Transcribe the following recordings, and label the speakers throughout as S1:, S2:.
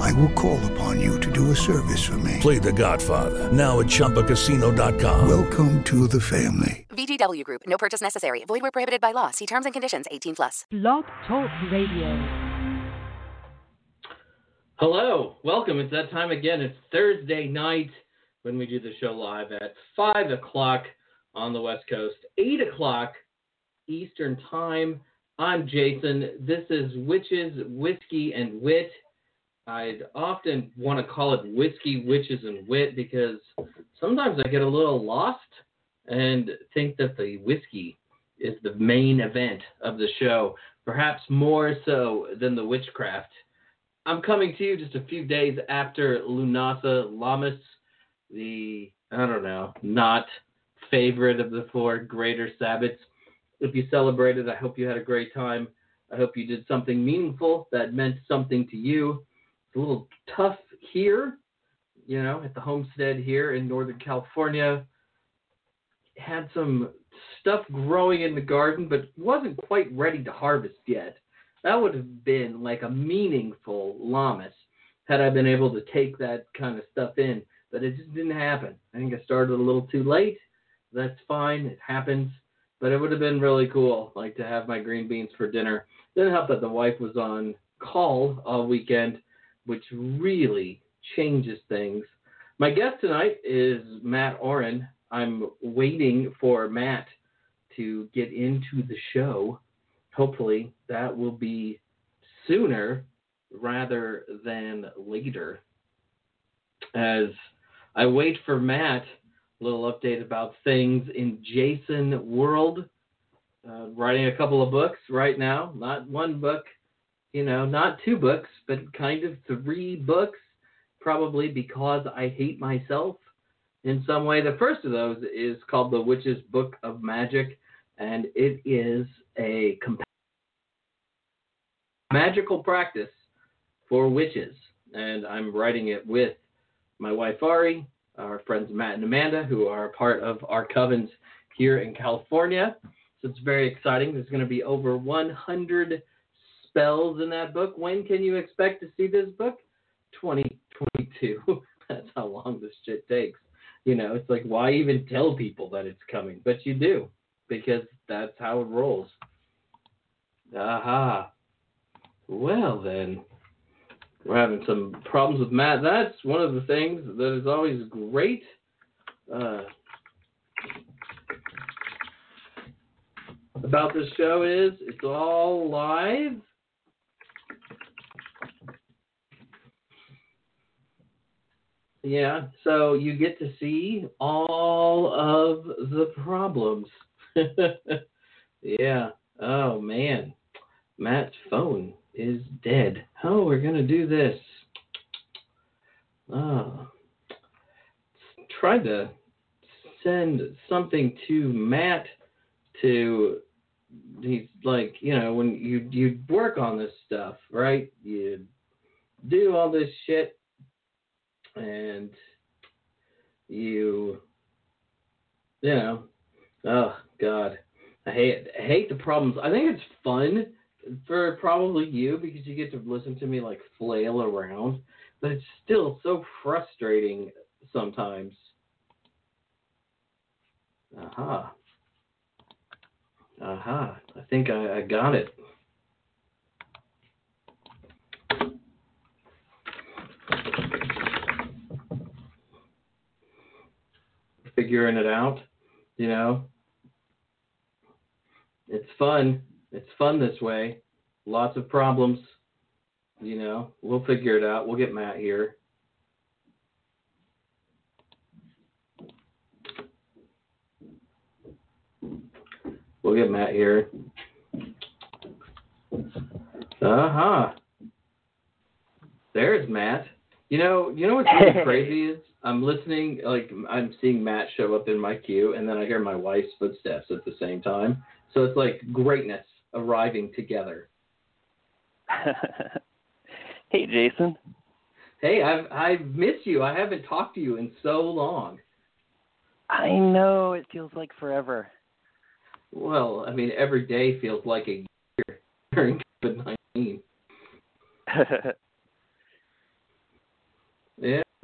S1: I will call upon you to do a service for me.
S2: Play The Godfather now at ChumbaCasino.com.
S1: Welcome to the family.
S3: VGW Group. No purchase necessary. Void where prohibited by law. See terms and conditions. 18 plus.
S4: Blog Talk Radio.
S5: Hello, welcome. It's that time again. It's Thursday night when we do the show live at five o'clock on the West Coast, eight o'clock Eastern Time. I'm Jason. This is Witches, Whiskey, and Wit. I'd often want to call it Whiskey, Witches, and Wit because sometimes I get a little lost and think that the whiskey is the main event of the show, perhaps more so than the witchcraft. I'm coming to you just a few days after Lunasa Lammas, the, I don't know, not favorite of the four greater Sabbats. If you celebrated, I hope you had a great time. I hope you did something meaningful that meant something to you. A little tough here, you know, at the homestead here in Northern California. Had some stuff growing in the garden, but wasn't quite ready to harvest yet. That would have been like a meaningful lammas had I been able to take that kind of stuff in, but it just didn't happen. I think I started a little too late. That's fine, it happens. But it would have been really cool, like to have my green beans for dinner. Didn't help that the wife was on call all weekend, which really changes things. My guest tonight is Mat Auryn. I'm waiting for Mat to get into the show. Hopefully, that will be sooner rather than later. As I wait for Mat, a little update about things in Jason World. Uh, writing a couple of books right now. Not one book, you know, not two books, but kind of three books, probably because I hate myself in some way. The first of those is called The Witch's Book of Magic, and it is a comp- magical practice for witches. And I'm writing it with my wife Ari, our friends Matt and Amanda, who are part of our covens here in California. So it's very exciting. There's going to be over 100 spells in that book. When can you expect to see this book? 2022. That's how long this shit takes. You know, it's like, why even tell people that it's coming? But you do, because that's how it rolls. Aha. Well, then. We're having some problems with Mat. That's one of the things that is always great. Uh, about this show is it's all live. Yeah, so you get to see all of the problems. yeah. Oh man. Mat's phone is dead. Oh, we're gonna do this. Oh. Tried to send something to Mat to he's like, you know, when you you work on this stuff, right? You do all this shit and you you know, oh god. I hate I hate the problems. I think it's fun for probably you because you get to listen to me like flail around, but it's still so frustrating sometimes. Aha. Aha. I think I, I got it. Figuring it out, you know. It's fun. It's fun this way. Lots of problems. You know, we'll figure it out. We'll get Mat here. We'll get Mat here. Uh huh. There's Mat. You know, you know what's really crazy is I'm listening, like I'm seeing Mat show up in my queue, and then I hear my wife's footsteps at the same time. So it's like greatness arriving together.
S6: hey, Jason.
S5: Hey, I've I've missed you. I haven't talked to you in so long.
S6: I know it feels like forever.
S5: Well, I mean, every day feels like a year during COVID nineteen.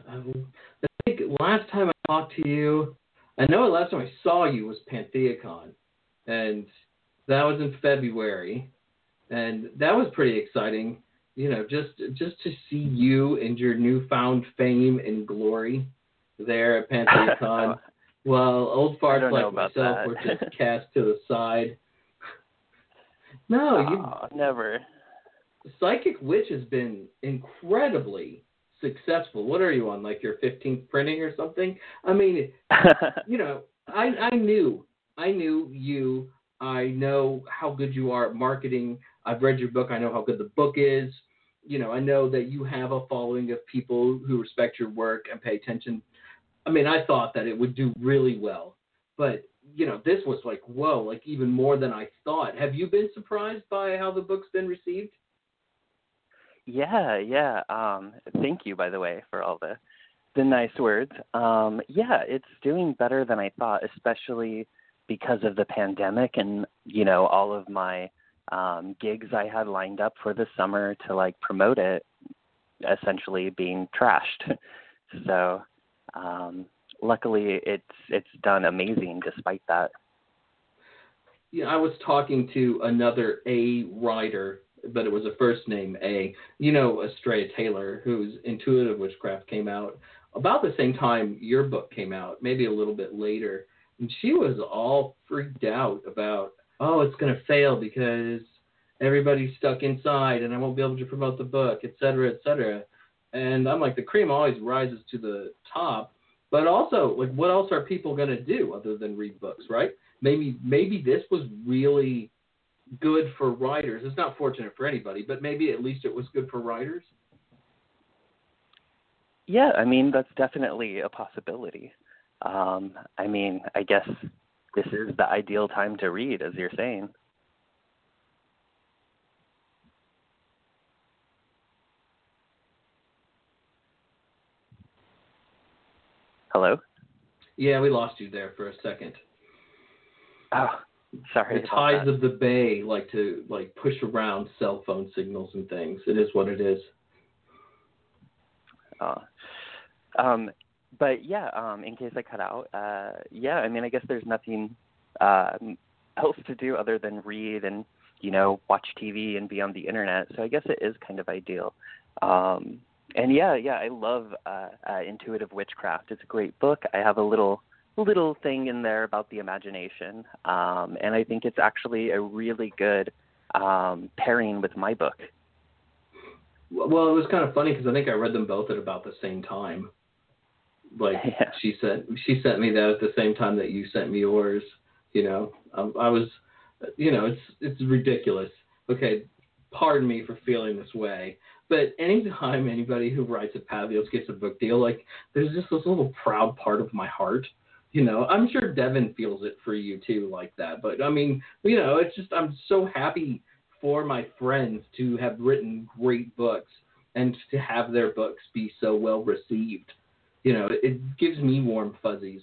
S5: Um, I think last time I talked to you, I know the last time I saw you was PantheaCon, and that was in February, and that was pretty exciting. You know, just just to see you and your newfound fame and glory there at PantheaCon. Well, old farts like myself
S6: that.
S5: were just cast to the side. No, you
S6: oh, never.
S5: Psychic Witch has been incredibly successful. What are you on, like your 15th printing or something? I mean, you know, I I knew, I knew you. I know how good you are at marketing. I've read your book. I know how good the book is. You know, I know that you have a following of people who respect your work and pay attention. I mean, I thought that it would do really well, but you know, this was like, whoa, like even more than I thought. Have you been surprised by how the book's been received?
S6: Yeah, yeah. Um, thank you, by the way, for all the the nice words. Um, yeah, it's doing better than I thought, especially because of the pandemic and you know all of my um, gigs I had lined up for the summer to like promote it, essentially being trashed. so um, luckily, it's it's done amazing despite that.
S5: Yeah, I was talking to another A writer but it was a first name A. You know, Astrea Taylor, whose Intuitive Witchcraft came out about the same time your book came out, maybe a little bit later. And she was all freaked out about, oh, it's going to fail because everybody's stuck inside and I won't be able to promote the book, et cetera, et cetera. And I'm like, the cream always rises to the top. But also, like, what else are people going to do other than read books, right? Maybe, maybe this was really good for writers. It's not fortunate for anybody, but maybe at least it was good for writers.
S6: Yeah, I mean that's definitely a possibility. Um, I mean, I guess this is the ideal time to read, as you're saying. Hello.
S5: Yeah, we lost you there for a second.
S6: Oh, Sorry.
S5: The tides of the bay like to like push around cell phone signals and things. It is what it is.
S6: Uh, um, but yeah, um, in case I cut out, uh, yeah, I mean, I guess there's nothing uh, else to do other than read and you know watch TV and be on the internet. So I guess it is kind of ideal. Um, and yeah, yeah, I love uh, uh, Intuitive Witchcraft. It's a great book. I have a little little thing in there about the imagination, um, and I think it's actually a really good um, pairing with my book.
S5: Well, it was kind of funny because I think I read them both at about the same time. Like
S6: yeah.
S5: she sent she sent me that at the same time that you sent me yours. You know, um, I was, you know, it's it's ridiculous. Okay, pardon me for feeling this way, but anytime anybody who writes at Patheos gets a book deal, like there's just this little proud part of my heart you know, I'm sure Devin feels it for you too, like that. But I mean, you know, it's just I'm so happy for my friends to have written great books and to have their books be so well received. You know, it gives me warm fuzzies.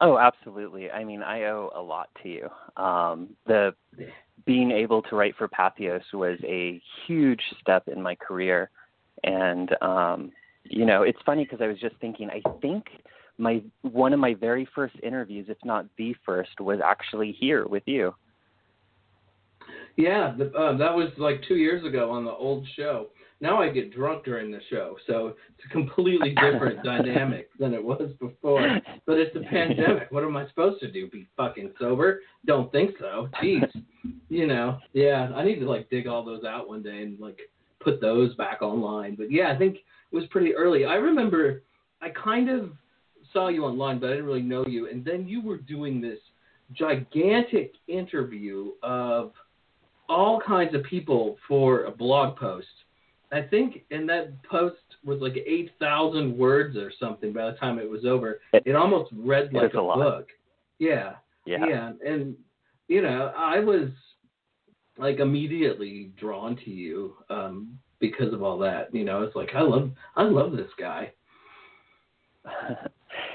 S6: Oh, absolutely. I mean, I owe a lot to you. Um, the being able to write for Patheos was a huge step in my career, and um, you know, it's funny because I was just thinking. I think my one of my very first interviews, if not the first, was actually here with you.
S5: Yeah, the, uh, that was like two years ago on the old show. Now I get drunk during the show, so it's a completely different dynamic than it was before. But it's a pandemic. What am I supposed to do? Be fucking sober? Don't think so. Jeez, you know. Yeah, I need to like dig all those out one day and like put those back online. But yeah, I think it was pretty early. I remember I kind of saw you online, but I didn't really know you. And then you were doing this gigantic interview of all kinds of people for a blog post. I think, and that post was like eight thousand words or something. By the time it was over,
S6: It-
S5: it, almost read like
S6: is a
S5: book. Yeah,
S6: Yeah.
S5: yeah, and you know, I was like immediately drawn to you um, because of all that. You know, it's like I love, I love this guy.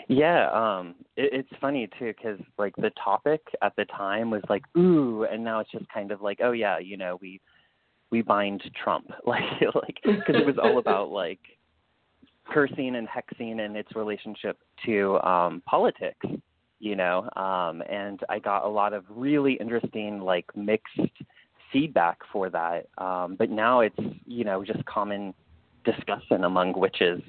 S6: yeah, um, it, it's funny too because like the topic at the time was like ooh, and now it's just kind of like oh yeah, you know we we bind Trump. Like like because it was all about like cursing and hexing and its relationship to um politics you know? Um and i got a lot of really interesting like mixed feedback for that. Um but now it's you know just common discussion among witches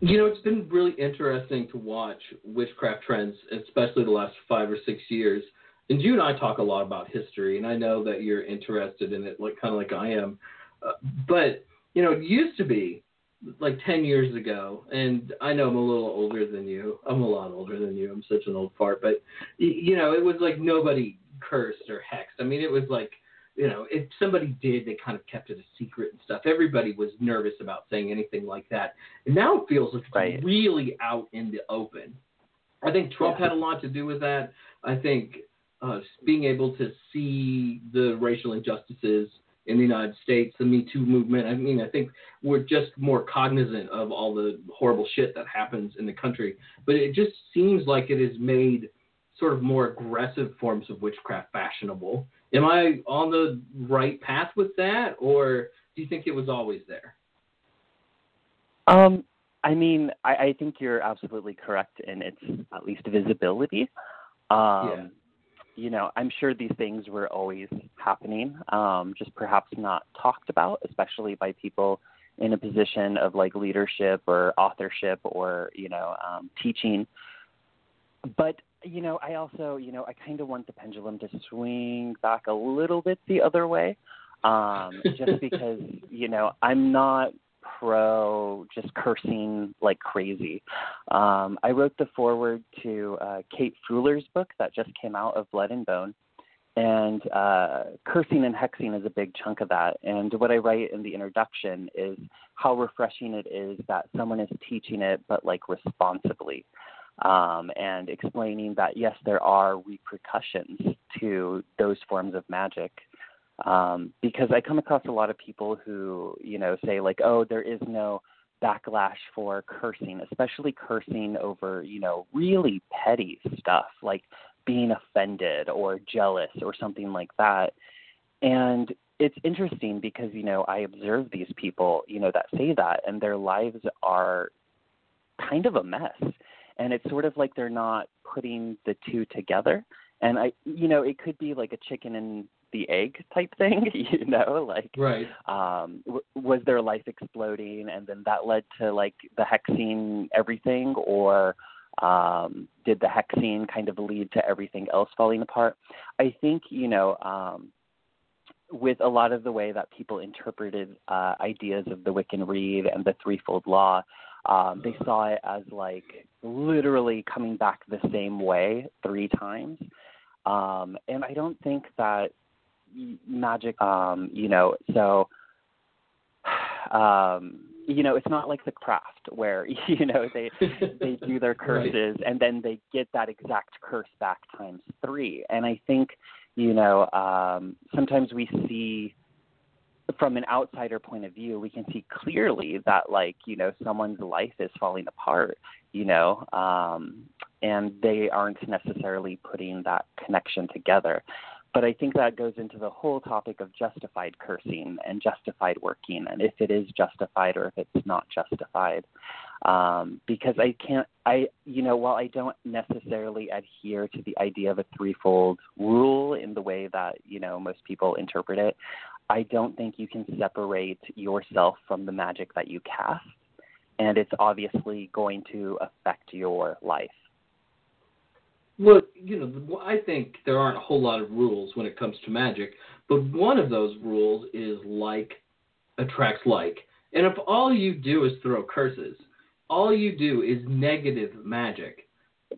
S5: You know, it's been really interesting to watch witchcraft trends, especially the last five or six years. And you and I talk a lot about history, and I know that you're interested in it, like kind of like I am. Uh, but you know, it used to be like 10 years ago, and I know I'm a little older than you. I'm a lot older than you. I'm such an old fart, but you know, it was like nobody cursed or hexed. I mean, it was like you know, if somebody did, they kind of kept it a secret and stuff. Everybody was nervous about saying anything like that. And now it feels like it's
S6: Right.
S5: really out in the open. I think Trump had a lot to do with that. I think uh, being able to see the racial injustices in the United States, the Me Too movement. I mean, I think we're just more cognizant of all the horrible shit that happens in the country. But it just seems like it has made sort of more aggressive forms of witchcraft fashionable. Am I on the right path with that, or do you think it was always there?
S6: Um, I mean, I, I think you're absolutely correct in its at least visibility. Um,
S5: Yeah.
S6: You know, I'm sure these things were always happening, um, just perhaps not talked about, especially by people in a position of like leadership or authorship or you know um, teaching. But you know, I also you know I kind of want the pendulum to swing back a little bit the other way, um, just because you know I'm not pro just cursing like crazy. Um, I wrote the foreword to uh, Kate Freuler's book that just came out of Blood and Bone, and uh, cursing and hexing is a big chunk of that. And what I write in the introduction is how refreshing it is that someone is teaching it, but like responsibly. Um, and explaining that yes, there are repercussions to those forms of magic um, because I come across a lot of people who, you know, say like, oh, there is no backlash for cursing, especially cursing over, you know, really petty stuff like being offended or jealous or something like that. And it's interesting because, you know, I observe these people, you know, that say that and their lives are kind of a mess. And it's sort of like they're not putting the two together. And I, you know, it could be like a chicken and the egg type thing, you know, like
S5: Right.
S6: um w- was their life exploding and then that led to like the hexing everything or um did the hexing kind of lead to everything else falling apart i think you know um with a lot of the way that people interpreted uh ideas of the wiccan Rede and the threefold law um they saw it as like literally coming back the same way three times. Um and i don't think that magic um you know so um you know it's not like the craft where you know they they do their curses and then they get that exact curse back times three. And i think you know um sometimes we see from an outsider point of view we can see clearly that like you know someone's life is falling apart you know um and they aren't necessarily putting that connection together but I think that goes into the whole topic of justified cursing and justified working, and if it is justified or if it's not justified. Um, because I can't, I, you know, while I don't necessarily adhere to the idea of a threefold rule in the way that, you know, most people interpret it, I don't think you can separate yourself from the magic that you cast. And it's obviously going to affect your life.
S5: Well, you know, I think there aren't a whole lot of rules when it comes to magic, but one of those rules is like attracts like. And if all you do is throw curses, all you do is negative magic,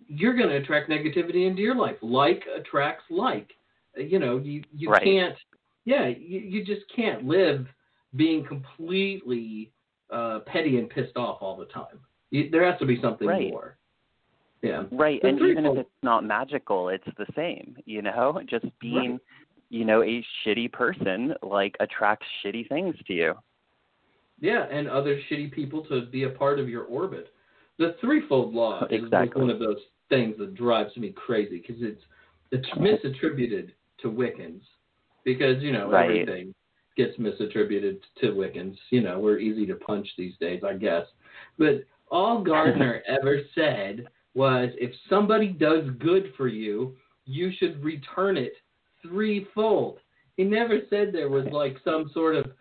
S5: you're going to attract negativity into your life. Like attracts like. You know, you you
S6: Right.
S5: can't. Yeah, you, you just can't live being completely uh, petty and pissed off all the time. You, there has to be something
S6: Right.
S5: more. Yeah.
S6: Right,
S5: The
S6: and even if it's not magical, it's the same. You know, just being, you know, a shitty person like attracts shitty things to you.
S5: Yeah, and other shitty people to be a part of your orbit. The threefold law is like one of those things that drives me crazy because it's it's misattributed to Wiccans because you know
S6: Right.
S5: everything gets misattributed to Wiccans. You know we're easy to punch these days, I guess. But all Gardner ever said was, if somebody does good for you, you should return it threefold. He never said there was like some sort of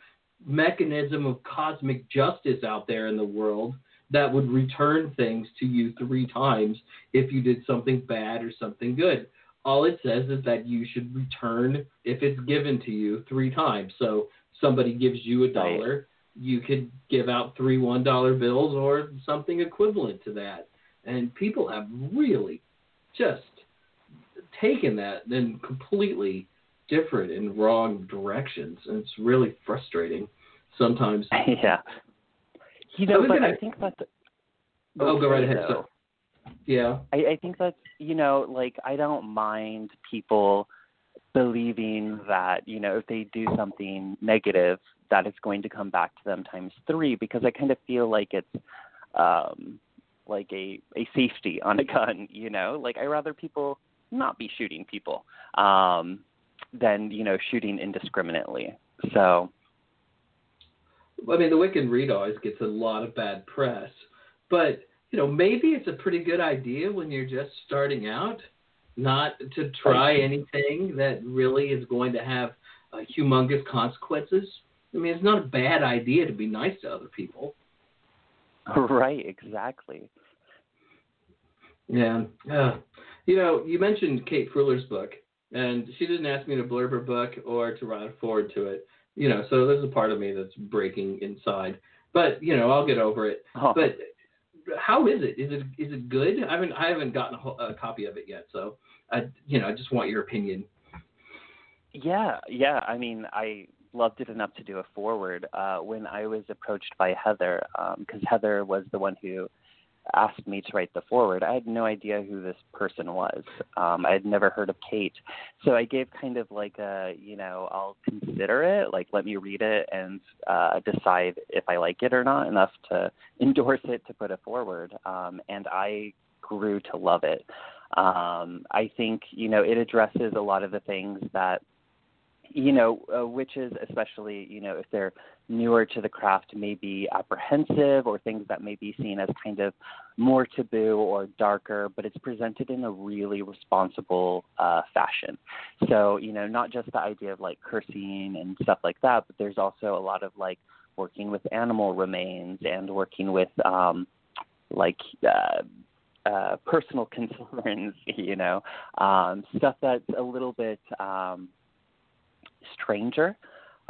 S5: mechanism of cosmic justice out there in the world that would return things to you three times if you did something bad or something good. All it says is that you should return if it's given to you three times. So somebody gives you a dollar, you could give out three one dollar bills or something equivalent to that. And people have really just taken that in completely different and wrong directions. And it's really frustrating sometimes.
S6: yeah. You
S5: I
S6: know,
S5: was
S6: but
S5: gonna-
S6: I think that's
S5: Oh, go right ahead.
S6: though.
S5: So, yeah.
S6: I, I think that's you know, like I don't mind people believing that, you know, if they do something negative that it's going to come back to them times three because I kind of feel like it's um like a, a safety on a gun, you know? Like I rather people not be shooting people, um, than, you know, shooting indiscriminately. So
S5: I mean, the Wiccan Rede always gets a lot of bad press, but you know, maybe it's a pretty good idea when you're just starting out, not to try anything that really is going to have uh, humongous consequences. I mean, it's not a bad idea to be nice to other people.
S6: Right, exactly.
S5: Yeah. Uh, you know, you mentioned Kate Freuler's book, and she didn't ask me to blurb her book or to write a forward to it. You know, so there's a part of me that's breaking inside. But you know, I'll get over it.
S6: Oh.
S5: But how is it? Is it is it good? I haven't I haven't gotten a, a copy of it yet, so I you know I just want your opinion.
S6: Yeah, yeah. I mean, I loved it enough to do a forward. Uh, when I was approached by Heather, because Heather was the one who asked me to write the forward, I had no idea who this person was. Um, I had never heard of Kate, so I gave kind of like a, you know, I'll consider it, like let me read it and uh, decide if I like it or not enough to endorse it to put it forward. Um, and I grew to love it. Um, I think you know it addresses a lot of the things that you know, uh, witches, especially, you know, if they're newer to the craft, may be apprehensive or things that may be seen as kind of more taboo or darker, but it's presented in a really responsible uh, fashion. So, you know, not just the idea of like cursing and stuff like that, but there's also a lot of like working with animal remains and working with um, like, uh, uh, personal concerns, you know, um, stuff that's a little bit um, stranger.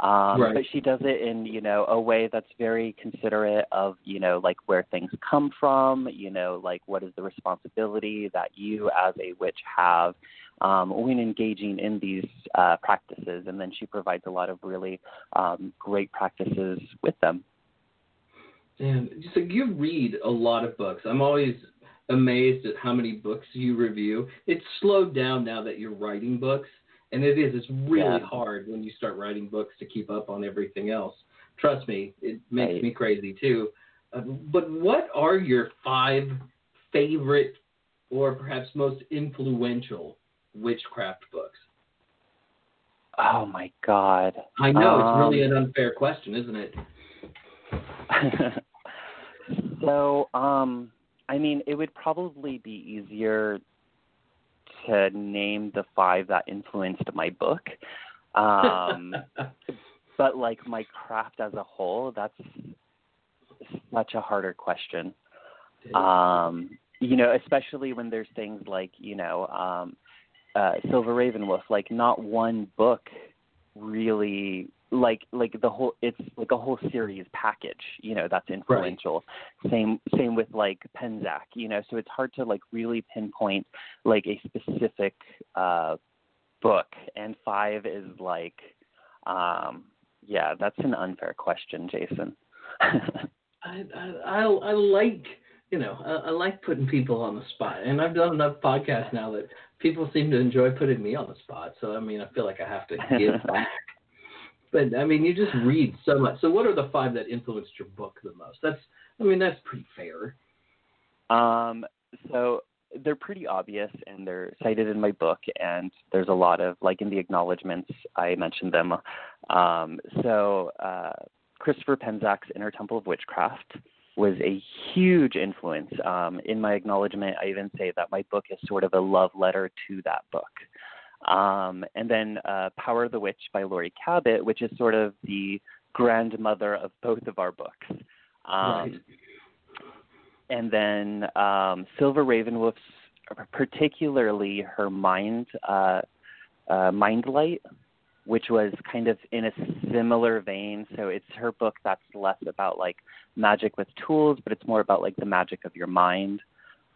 S6: Um,
S5: Right.
S6: But she does it in, you know, a way that's very considerate of, you know, like where things come from, you know, like what is the responsibility that you as a witch have um, when engaging in these uh, practices. And then she provides a lot of really um, great practices with them.
S5: And so you read a lot of books. I'm always amazed at how many books you review. It's slowed down now that you're writing books, and it is. It's really
S6: Yeah.
S5: hard when you start writing books to keep up on everything else. Trust me, it makes
S6: Right.
S5: me crazy too. Uh, but what are your five favorite, or perhaps most influential witchcraft books?
S6: Oh my God.
S5: I know it's really
S6: Um,
S5: an unfair question, isn't it?
S6: so, um, I mean, it would probably be easier to name the five that influenced my book. Um, but like my craft as a whole, that's such a harder question. Um, you know, especially when there's things like, you know, um, uh, Silver RavenWolf, like not one book really like like the whole it's like a whole series package you know that's influential. Same same with like Penczak you know so it's hard to like really pinpoint like a specific uh book. And five is like um yeah, that's an unfair question, Jason.
S5: I, I I I like you know I, I like putting people on the spot, and I've done enough podcasts now that people seem to enjoy putting me on the spot. So I mean, I feel like I have to give back. But I mean, you just read so much. So what are the five that influenced your book the most? That's I mean, that's pretty fair.
S6: Um, so they're pretty obvious and they're cited in my book and there's a lot of like in the acknowledgments I mentioned them. Um, so uh, Christopher Penczak's Inner Temple of Witchcraft was a huge influence. Um, in my acknowledgement, I even say that my book is sort of a love letter to that book. Um, and then uh, Power of the Witch by Laurie Cabot, which is sort of the grandmother of both of our books. Um,
S5: right.
S6: And then um, Silver RavenWolf's, particularly her mind, uh, uh, Mind Light, which was kind of in a similar vein. So it's her book that's less about like magic with tools, but it's more about like the magic of your mind.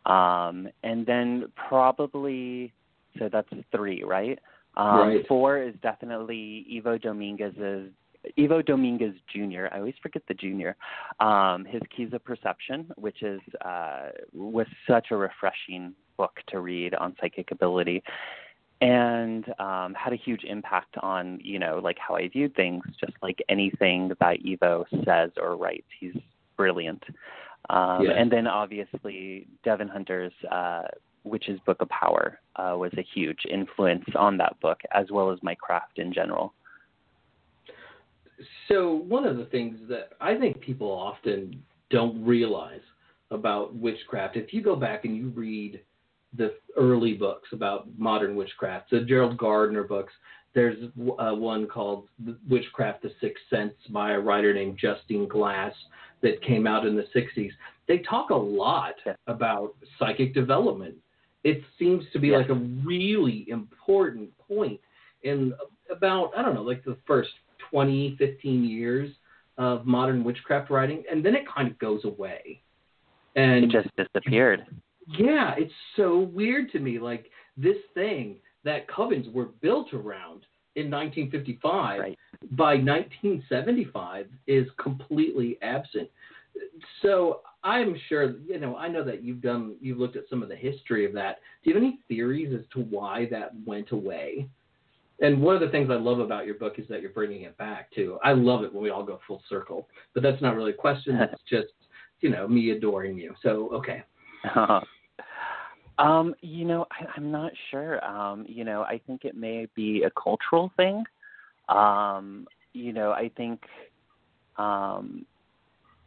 S6: Um, and then probably, so that's three, right? Um,
S5: Right.
S6: Four is definitely Ivo Dominguez's Ivo Dominguez Jr. I always forget the junior. Um, his Keys of Perception, which is uh, was such a refreshing book to read on psychic ability, and um, had a huge impact on you know like how I viewed things. Just like anything that Ivo says or writes, he's brilliant. Um,
S5: Yeah.
S6: And then obviously Devin Hunter's uh, Witch's Book of Power uh, was a huge influence on that book, as well as my craft in general.
S5: So one of the things that I think people often don't realize about witchcraft, if you go back and you read the early books about modern witchcraft, the Gerald Gardner books, there's uh, one called Witchcraft: The Sixth Sense by a writer named Justine Glass that came out in the 60s. They talk a lot
S6: Yeah.
S5: about psychic development. It seems to be
S6: Yeah.
S5: like a really important point in about I don't know, like the first 20, 15 years of modern witchcraft writing, and then it kind of goes away. And
S6: It just disappeared.
S5: Yeah, it's so weird to me. Like this thing that covens were built around in 1955
S6: Right.
S5: by 1975 is completely absent. So I'm sure, you know, I know that you've done, you've looked at some of the history of that. Do you have any theories as to why that went away? And one of the things I love about your book is that you're bringing it back too. I love it when we all go full circle, but that's not really a question. It's just, you know, me adoring you. So okay,
S6: um, you know, I, I'm not sure. Um, you know, I think it may be a cultural thing. Um, you know, I think um,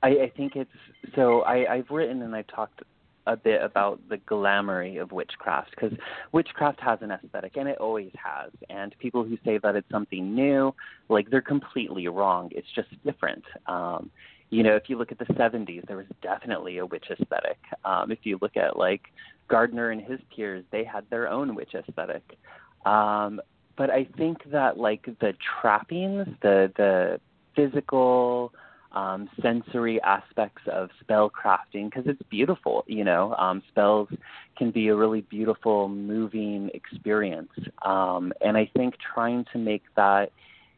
S6: I, I think it's so. I, I've written and I've talked a bit about the glamoury of witchcraft because witchcraft has an aesthetic and it always has. And people who say that it's something new, like they're completely wrong. It's just different. Um, you know, if you look at the 70s, there was definitely a witch aesthetic. Um, if you look at like Gardner and his peers, they had their own witch aesthetic. Um, but I think that like the trappings, the the physical, um, sensory aspects of spell crafting, because it's beautiful, you know, um, spells can be a really beautiful, moving experience. Um, and I think trying to make that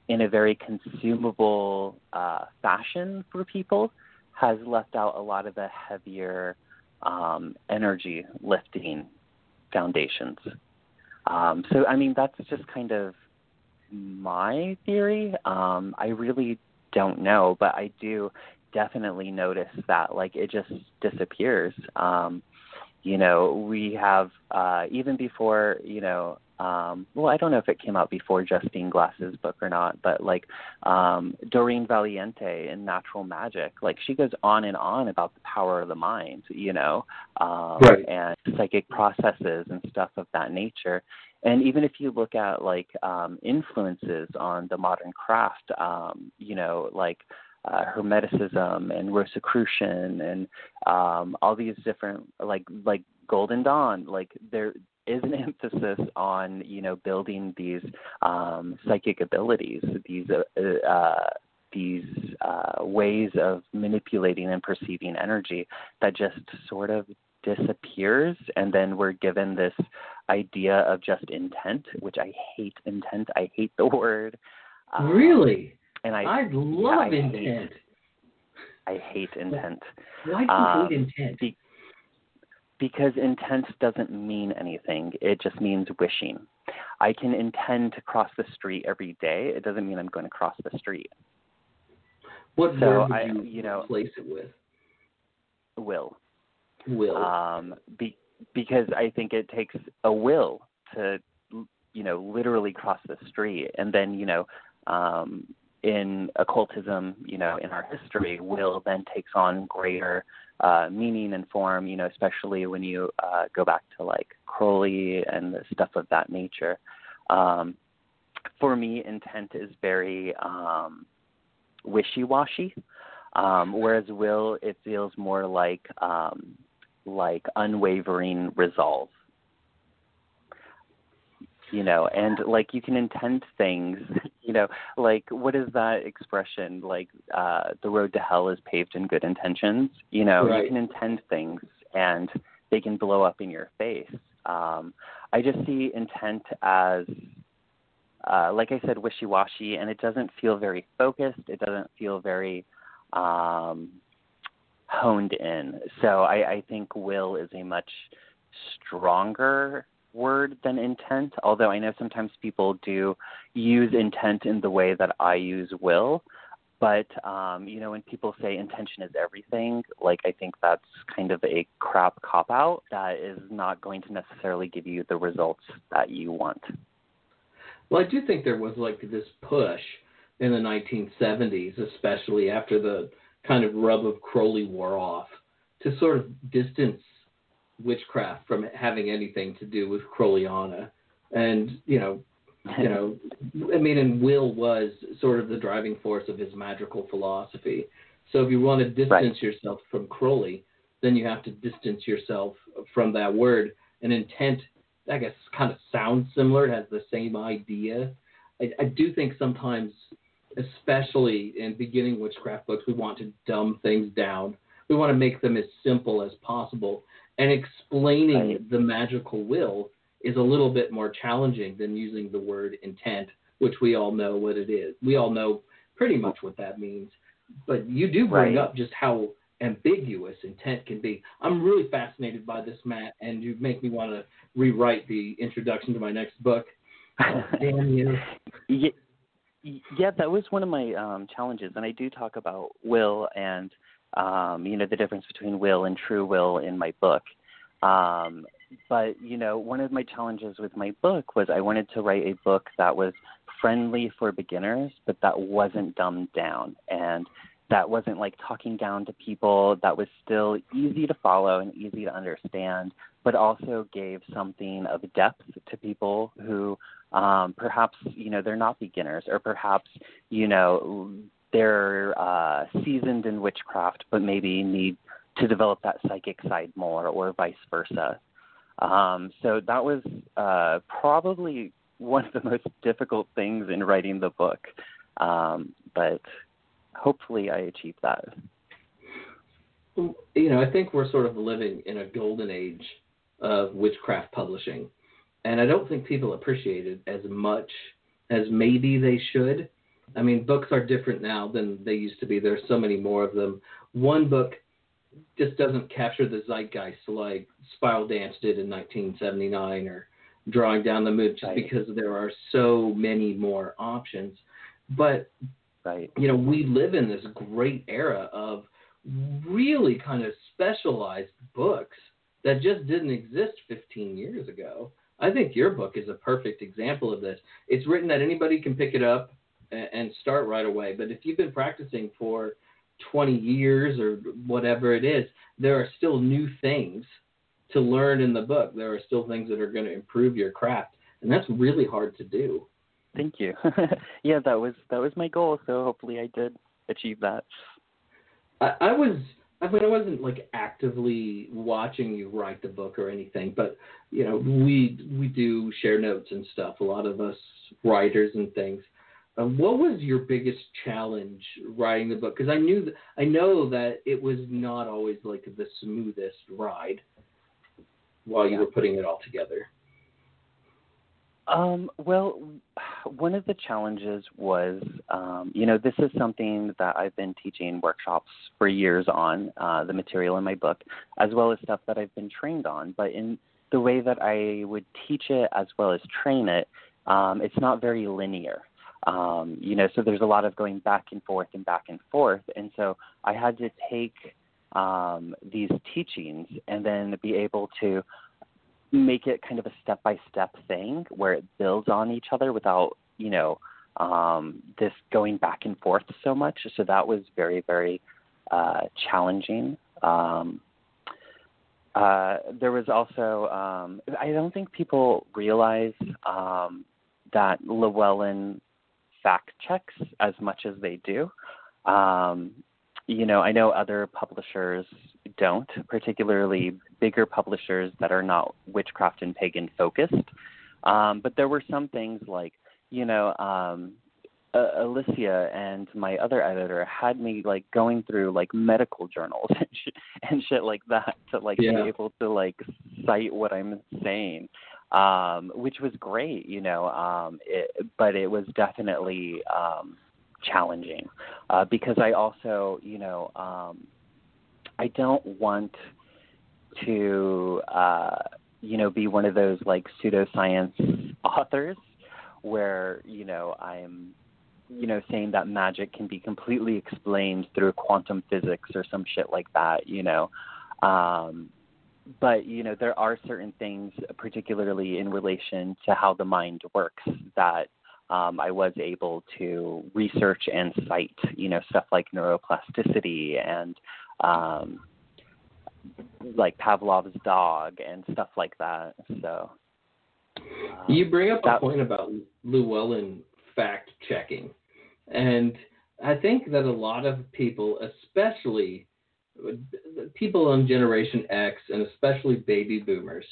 S6: in a very consumable uh, fashion for people has left out a lot of the heavier um, energy lifting foundations. Um, so, I mean, that's just kind of my theory. Um, I really don't know, but I do definitely notice that like it just disappears. Um, you know, we have uh, even before you know. Um, well, I don't know if it came out before Justine Glass's book or not, but like um, Doreen Valiente in Natural Magic, like she goes on and on about the power of the mind, you know, um,
S5: Right.
S6: and psychic processes and stuff of that nature. And even if you look at like um, influences on the modern craft, um, you know, like uh, Hermeticism and Rosicrucian and um, all these different like like Golden Dawn, like there is an emphasis on you know building these um, psychic abilities, these uh, uh, these uh, ways of manipulating and perceiving energy that just sort of disappears, and then we're given this idea of just intent, which I hate intent. I hate the word. Um,
S5: really?
S6: and I
S5: I love
S6: I hate-
S5: intent.
S6: I hate intent
S5: Why do you
S6: um,
S5: hate intent?
S6: be- because intent doesn't mean anything. It just means wishing. I can intend to cross the street every day. It doesn't mean I'm going to cross the street.
S5: what
S6: so
S5: word would
S6: I-
S5: you,
S6: you know-
S5: replace it with?
S6: Will.
S5: Will.
S6: um, be, because I think it takes a will to, you know, literally cross the street. And then, you know, um, in occultism, you know, in our history, will then takes on greater uh, meaning and form, you know, especially when you uh, go back to like Crowley and stuff of that nature. Um, for me, intent is very um, wishy-washy. Um, whereas will, it feels more like um, like unwavering resolve. You know, and like you can intend things, you know, like what is that expression? Like uh the road to hell is paved in good intentions. You know,
S5: Right.
S6: you can intend things and they can blow up in your face. Um I just see intent as uh like I said, wishy washy and it doesn't feel very focused. It doesn't feel very um honed in. So I, I think will is a much stronger word than intent, although I know sometimes people do use intent in the way that I use will. But um, you know, when people say intention is everything, like I think that's kind of a crap cop out that is not going to necessarily give you the results that you want.
S5: Well, I do think there was like this push in the 1970s, especially after the kind of rub of Crowley wore off, to sort of distance witchcraft from having anything to do with Crowleyana. And, you know, you know, I mean, and Will was sort of the driving force of his magical philosophy. So if you want to distance
S6: Right.
S5: yourself from Crowley, then you have to distance yourself from that word. And intent, I guess, kind of sounds similar. It has the same idea. I, I do think sometimes, especially in beginning witchcraft books, we want to dumb things down. We want to make them as simple as possible. And explaining
S6: Right.
S5: the magical will is a little bit more challenging than using the word intent, which we all know what it is. We all know pretty much what that means. But you do bring
S6: Right.
S5: up just how ambiguous intent can be. I'm really fascinated by this, Mat, and you make me want to rewrite the introduction to my next book. Oh, damn you.
S6: Yeah, yeah, that was one of my um, challenges, and I do talk about will and um, you know the difference between will and true will in my book. Um, but you know, one of my challenges with my book was I wanted to write a book that was friendly for beginners, but that wasn't dumbed down and that wasn't like talking down to people. That was still easy to follow and easy to understand, but also gave something of depth to people who um, perhaps you know they're not beginners, or perhaps you know they're uh, seasoned in witchcraft, but maybe need to develop that psychic side more, or vice versa. Um, so that was uh, probably one of the most difficult things in writing the book, um, but hopefully I achieved that.
S5: you know, I think we're sort of living in a golden age of witchcraft publishing, and I don't think people appreciate it as much as maybe they should. I mean, books are different now than they used to be. There's so many more of them. One book just doesn't capture the zeitgeist like Spiral Dance did in 1979 or Drawing Down the Moon, just
S6: Right.
S5: because there are so many more options. But
S6: Right.
S5: you know, we live in this great era of really kind of specialized books that just didn't exist 15 years ago. I think your book is a perfect example of this. It's written that anybody can pick it up and, start right away. But if you've been practicing for 20 years or whatever it is, there are still new things to learn in the book. There are still things that are going to improve your craft. And that's really hard to do.
S6: Thank you. yeah, that was that was my goal. So hopefully I did achieve that.
S5: I, I was I mean I wasn't like actively watching you write the book or anything, but you know we we do share notes and stuff. A lot of us writers and things. Uh, what was your biggest challenge writing the book? Because I knew that, I know that it was not always like the smoothest ride while you
S6: Yeah.
S5: were putting it all together.
S6: Um, well, one of the challenges was, um, you know, this is something that I've been teaching workshops for years on, uh, the material in my book, as well as stuff that I've been trained on. But in the way that I would teach it as well as train it, um, it's not very linear. Um, you know, so there's a lot of going back and forth and back and forth. And so I had to take um, these teachings and then be able to make it kind of a step by step thing where it builds on each other without, you know, um, this going back and forth so much. So that was very, very uh, challenging. Um, uh, there was also, um, I don't think people realize um, that Llewellyn fact checks as much as they do. Um, you know, I know other publishers don't, particularly bigger publishers that are not witchcraft and pagan focused. Um, but there were some things like, you know, um, uh, Elysia and my other editor had me like going through like medical journals and, sh- and shit like that to like
S5: Yeah.
S6: be able to like cite what I'm saying, um, which was great, you know. Um, it, but it was definitely um, challenging uh, because I also, you know, um, I don't want to, uh, you know, be one of those like pseudoscience authors where you know I'm you know, saying that magic can be completely explained through quantum physics or some shit like that, you know. Um, but, you know, there are certain things, particularly in relation to how the mind works, that um, I was able to research and cite, you know, stuff like neuroplasticity and um, like Pavlov's dog and stuff like that. So. um,
S5: You bring up a
S6: that-
S5: point about Llewellyn fact checking. And I think that a lot of people, especially people on Generation X and especially baby boomers,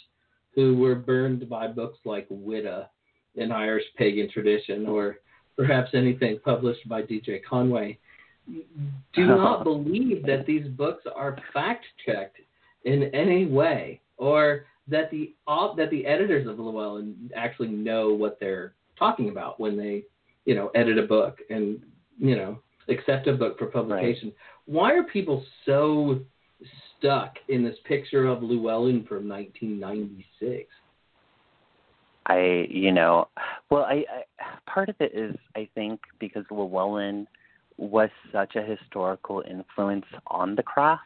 S5: who were burned by books like Witta in Irish pagan tradition or perhaps anything published by DJ Conway, do not believe that these books are fact checked in any way or that the that the editors of Llewellyn actually know what they're talking about when they you know edit a book and you know accept a book for publication. Why are people so stuck in this picture of Llewellyn from 1996?
S6: I, you know, well, I, I part of it is I think because Llewellyn was such a historical influence on the craft,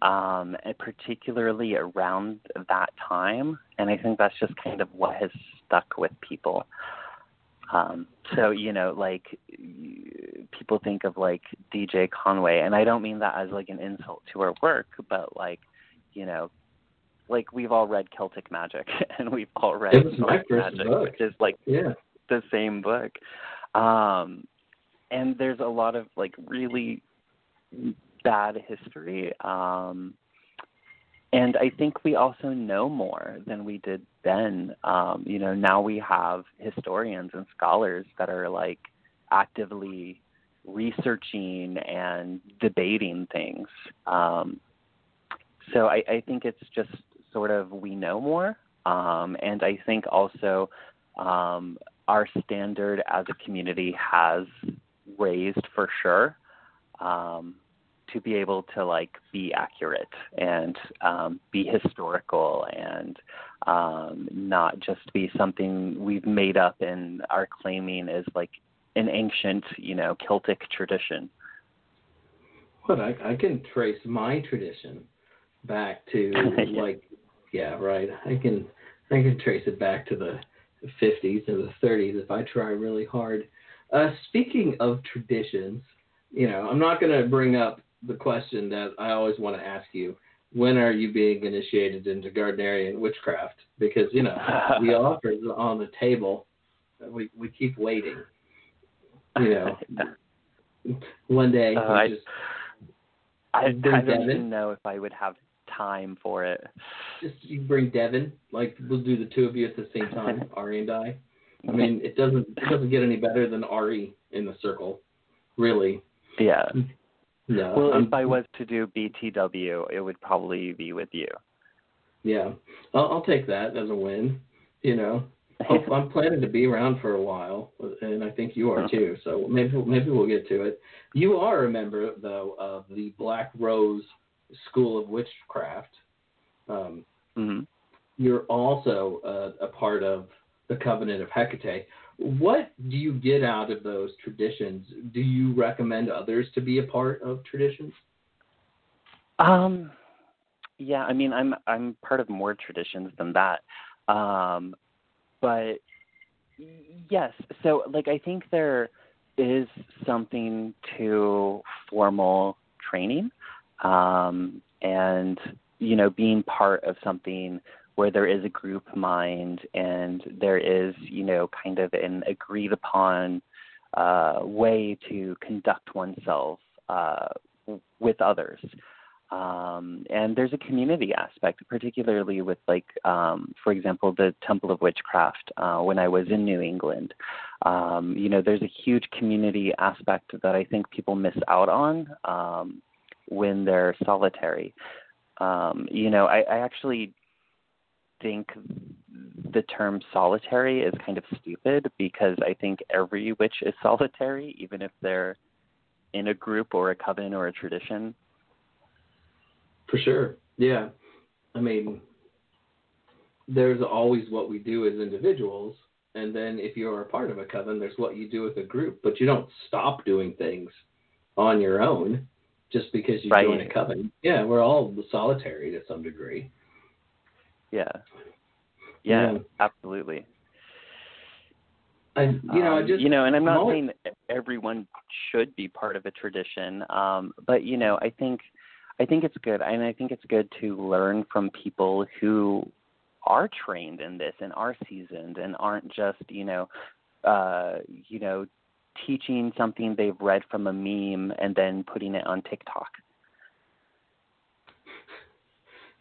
S6: um, and particularly around that time, and I think that's just kind of what has stuck with people. Um, so you know, like people think of like DJ Conway, and I don't mean that as like an insult to her work, but like, you know, like we've all read Celtic Magic and we've all read
S5: It was my
S6: Norse
S5: first
S6: Magic,
S5: book.
S6: which is like
S5: Yeah.
S6: the same book. Um, and there's a lot of like really bad history. Um, and I think we also know more than we did then. Um, you know, now we have historians and scholars that are like actively researching and debating things. Um, so I, I think it's just sort of we know more. Um, and I think also um, our standard as a community has raised for sure um, to be able to like be accurate and um, be historical and um, not just be something we've made up and are claiming is like an ancient, you know, Celtic tradition.
S5: What I, I can trace my tradition back to
S6: Yeah.
S5: like yeah right I can I can trace it back to the 50s and the 30s if I try really hard. Uh, speaking of traditions, you know I'm not going to bring up the question that I always want to ask you. When are you being initiated into Gardnerian witchcraft? Because you know the offer is on the table. We we keep waiting. You know, one day
S6: Uh, I-
S5: just
S6: I, I don't
S5: Devin?
S6: know if I would have time for it.
S5: just you bring Devin, like we'll do the two of you at the same time, Ari and I. I mean, it doesn't it doesn't get any better than Ari in the circle, really.
S6: Yeah.
S5: No.
S6: Well,
S5: I'm-
S6: if I was to do BTW, it would probably be with you.
S5: yeah, I'll, I'll take that as a win. You know, I'm planning to be around for a while. and I think you are too. So maybe maybe we'll get to it. You are a member though of the Black Rose School of Witchcraft. Um,
S6: hmm
S5: you're also a, a part of the Covenant of Hecate. What do you get out of those traditions? Do you recommend others to be a part of traditions?
S6: Um, yeah, I mean, I'm I'm part of more traditions than that, um, but yes. So, like, I think there is something to formal training, um, and you know, being part of something where there is a group mind and there is, you know, kind of an agreed upon uh, way to conduct oneself uh, with others. Um, and there's a community aspect, particularly with like, um, for example, the Temple of Witchcraft. Uh, when I was in New England, um, you know, there's a huge community aspect that I think people miss out on um, when they're solitary. Um, you know, I, I actually think the term solitary is kind of stupid because I think every witch is solitary, even if they're in a group or a coven or a tradition.
S5: For sure. Yeah. I mean, there's always what we do as individuals, and then if you're a part of a coven, there's what you do with a group. But you don't stop doing things on your own just because you
S6: Right.
S5: join a coven. Yeah, we're all solitary to some degree.
S6: Yeah. Yeah,
S5: Yeah.
S6: absolutely.
S5: I, you know, I
S6: Um,
S5: just
S6: you know, and I'm not saying that everyone should be part of a tradition, um, but you know, I think I think it's good, and I think it's good to learn from people who are trained in this and are seasoned and aren't just you know, uh, you know, teaching something they've read from a meme and then putting it on TikTok.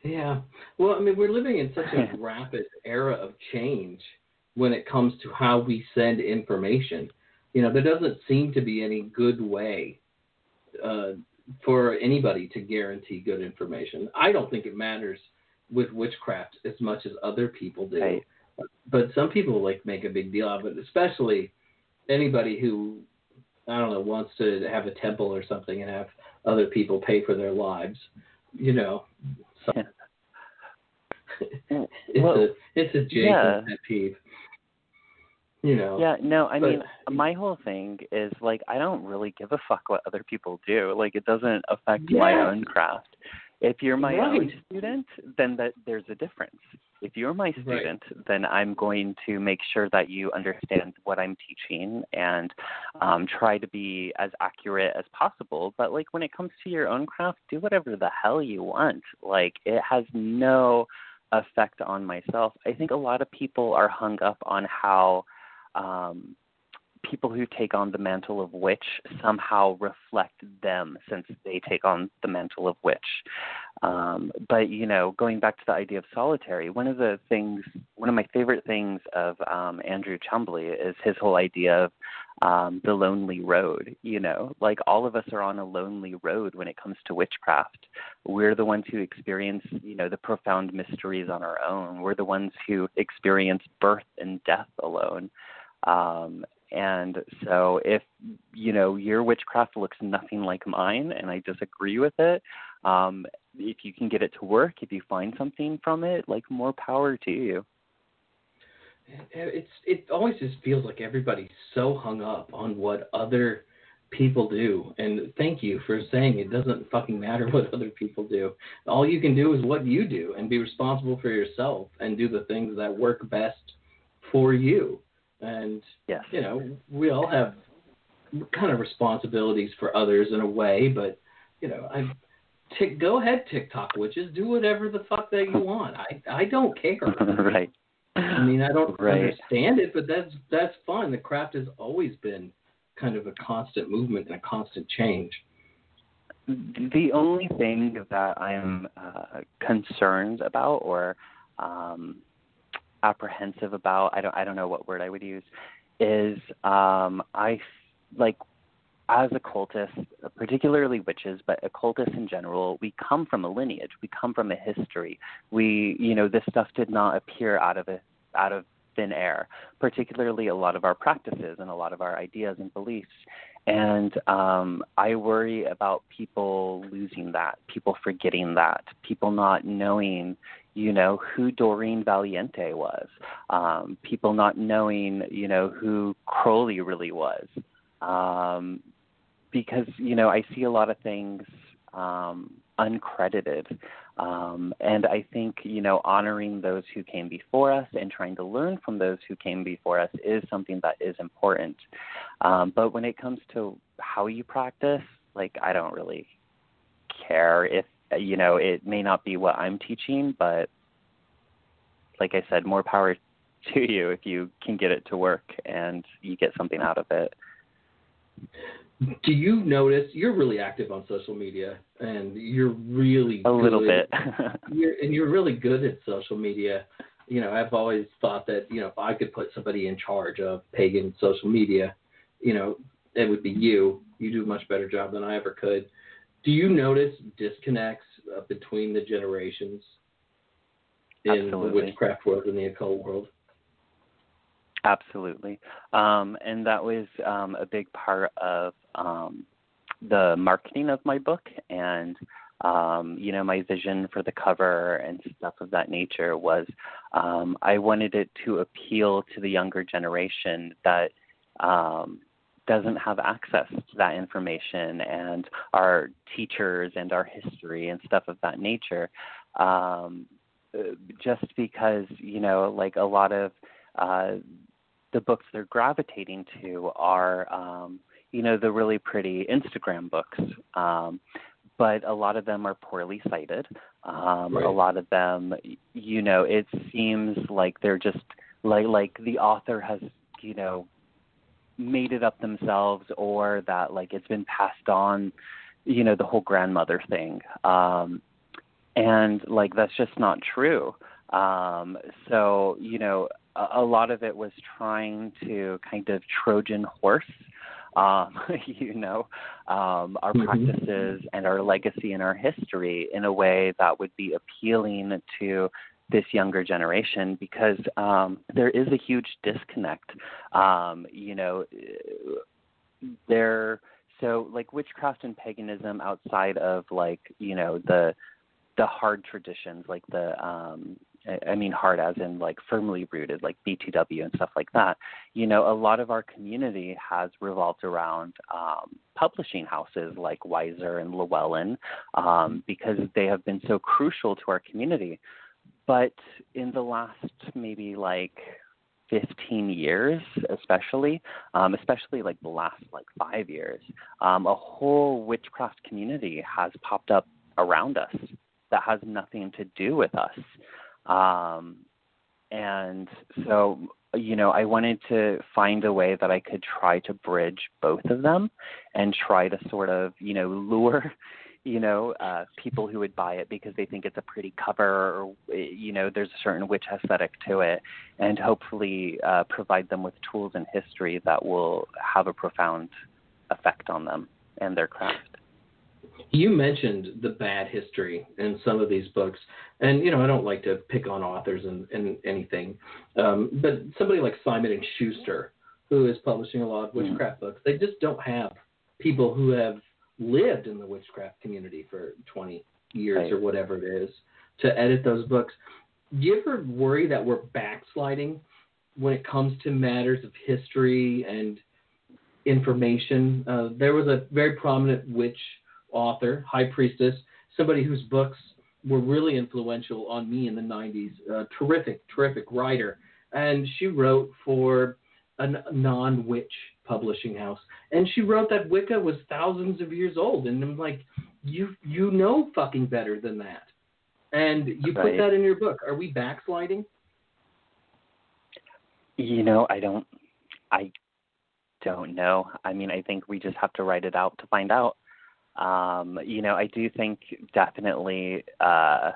S5: Yeah. Well, I mean, we're living in such a rapid era of change when it comes to how we send information. You know, there doesn't seem to be any good way uh, for anybody to guarantee good information. I don't think it matters with witchcraft as much as other people do.
S6: Right.
S5: But some people like make a big deal of it, especially anybody who I don't know wants to have a temple or something and have other people pay for their lives. You know, so it's
S6: Well,
S5: a it's a Jason
S6: yeah.
S5: pet peeve. You know.
S6: Yeah, no, I
S5: But-
S6: mean, my whole thing is like I don't really give a fuck what other people do. Like it doesn't affect my own craft. If you're my own student, then that there's a difference. If you're my
S5: Right.
S6: student, then I'm going to make sure that you understand what I'm teaching and um, try to be as accurate as possible. But like when it comes to your own craft, do whatever the hell you want. Like it has no effect on myself. I think a lot of people are hung up on how um, people who take on the mantle of witch somehow reflect them since they take on the mantle of witch. Um, but you know, going back to the idea of solitary, one of the things, one of my favorite things of um, Andrew Chumbley is his whole idea of um, the lonely road. You know, like all of us are on a lonely road when it comes to witchcraft. We're the ones who experience, you know, the profound mysteries on our own. We're the ones who experience birth and death alone. Um, and so if you know your witchcraft looks nothing like mine and I disagree with it, um, if you can get it to work, if you find something from it, like more power to you.
S5: it's it always just feels like everybody's so hung up on what other people do. And thank you for saying it doesn't fucking matter what other people do. All you can do is what you do and be responsible for yourself and do the things that work best for you and
S6: Yes.
S5: you know we all have kind of responsibilities for others in a way but you know i Tick, go ahead tiktok witches do whatever the fuck that you want i i don't care
S6: right.
S5: I mean, I don't
S6: Right.
S5: understand it, but that's that's fun. The craft has always been kind of a constant movement and a constant change.
S6: The only thing that I'm uh, concerned about or um, apprehensive about, I don't, I don't know what word I would use, is um, I like as occultists, particularly witches, but occultists in general, we come from a lineage. We come from a history. We, you know, this stuff did not appear out of a out of thin air, particularly a lot of our practices and a lot of our ideas and beliefs. And um, I worry about people losing that, people forgetting that, people not knowing, you know, who Doreen Valiente was, um, people not knowing, you know, who Crowley really was. Um, because, you know, I see a lot of things um, uncredited. Um, and I think, you know, honoring those who came before us and trying to learn from those who came before us is something that is important. Um, but when it comes to how you practice, like, I don't really care if, Uh, you know, it may not be what I'm teaching, but like I said, more power to you if you can get it to work and you get something out of it.
S5: Do you notice you're really active on social media and you're really
S6: a little bit.
S5: you're, and you're really good at social media. You know i've always thought that you know if i could put somebody in charge of pagan social media you know it would be you. You do a much better job than i ever could do you notice disconnects uh, between the generations in
S6: Absolutely.
S5: the witchcraft world and the occult world
S6: Absolutely. Um, and that was um, a big part of um, the marketing of my book and um, you know my vision for the cover and stuff of that nature was um, I wanted it to appeal to the younger generation that um, doesn't have access to that information and our teachers and our history and stuff of that nature um, just because you know like a lot of uh, the books they're gravitating to are um, you know the really pretty Instagram books. Um, but a lot of them are poorly cited. Um,
S5: right.
S6: A lot of them, you know, it seems like they're just like like the author has, you know, made it up themselves, or that like it's been passed on, you know, the whole grandmother thing. Um, and like that's just not true. Um, so you know, a, a lot of it was trying to kind of Trojan horse um, you know, um, our
S5: mm-hmm.
S6: practices and our legacy and our history in a way that would be appealing to this younger generation because um, there is a huge disconnect. Um, you know, there. So, like witchcraft and paganism outside of like you know the the hard traditions, like the um, I mean hard as in like firmly rooted, like BTW and stuff like that. You know, a lot of our community has revolved around um, publishing houses like Weiser and Llewellyn um, because they have been so crucial to our community. But in the last maybe like 15 years, especially, um, especially like the last like five years, um, a whole witchcraft community has popped up around us that has nothing to do with us. Um, and so, you know, I wanted to find a way that I could try to bridge both of them and try to sort of, you know, lure, you know, uh, people who would buy it because they think it's a pretty cover or, you know, there's a certain witch aesthetic to it and hopefully uh, provide them with tools and history that will have a profound effect on them and their craft.
S5: You mentioned the bad history in some of these books, and you know I don't like to pick on authors and, and anything, um, but somebody like Simon and Schuster, who is publishing a lot of witchcraft mm. books, they just don't have people who have lived in the witchcraft community for 20 years
S6: right.
S5: or whatever it is to edit those books. Do you ever worry that we're backsliding when it comes to matters of history and information? Uh, there was a very prominent witch author, high priestess, somebody whose books were really influential on me in the 90s. A terrific, terrific writer. And she wrote for a non witch publishing house. And she wrote that Wicca was thousands of years old. And I'm like, you you know fucking better than that. And you
S6: right.
S5: put that in your book. Are we backsliding?
S6: You know, I don't I don't know. I mean, I think we just have to write it out to find out. Um, you know, I do think definitely uh,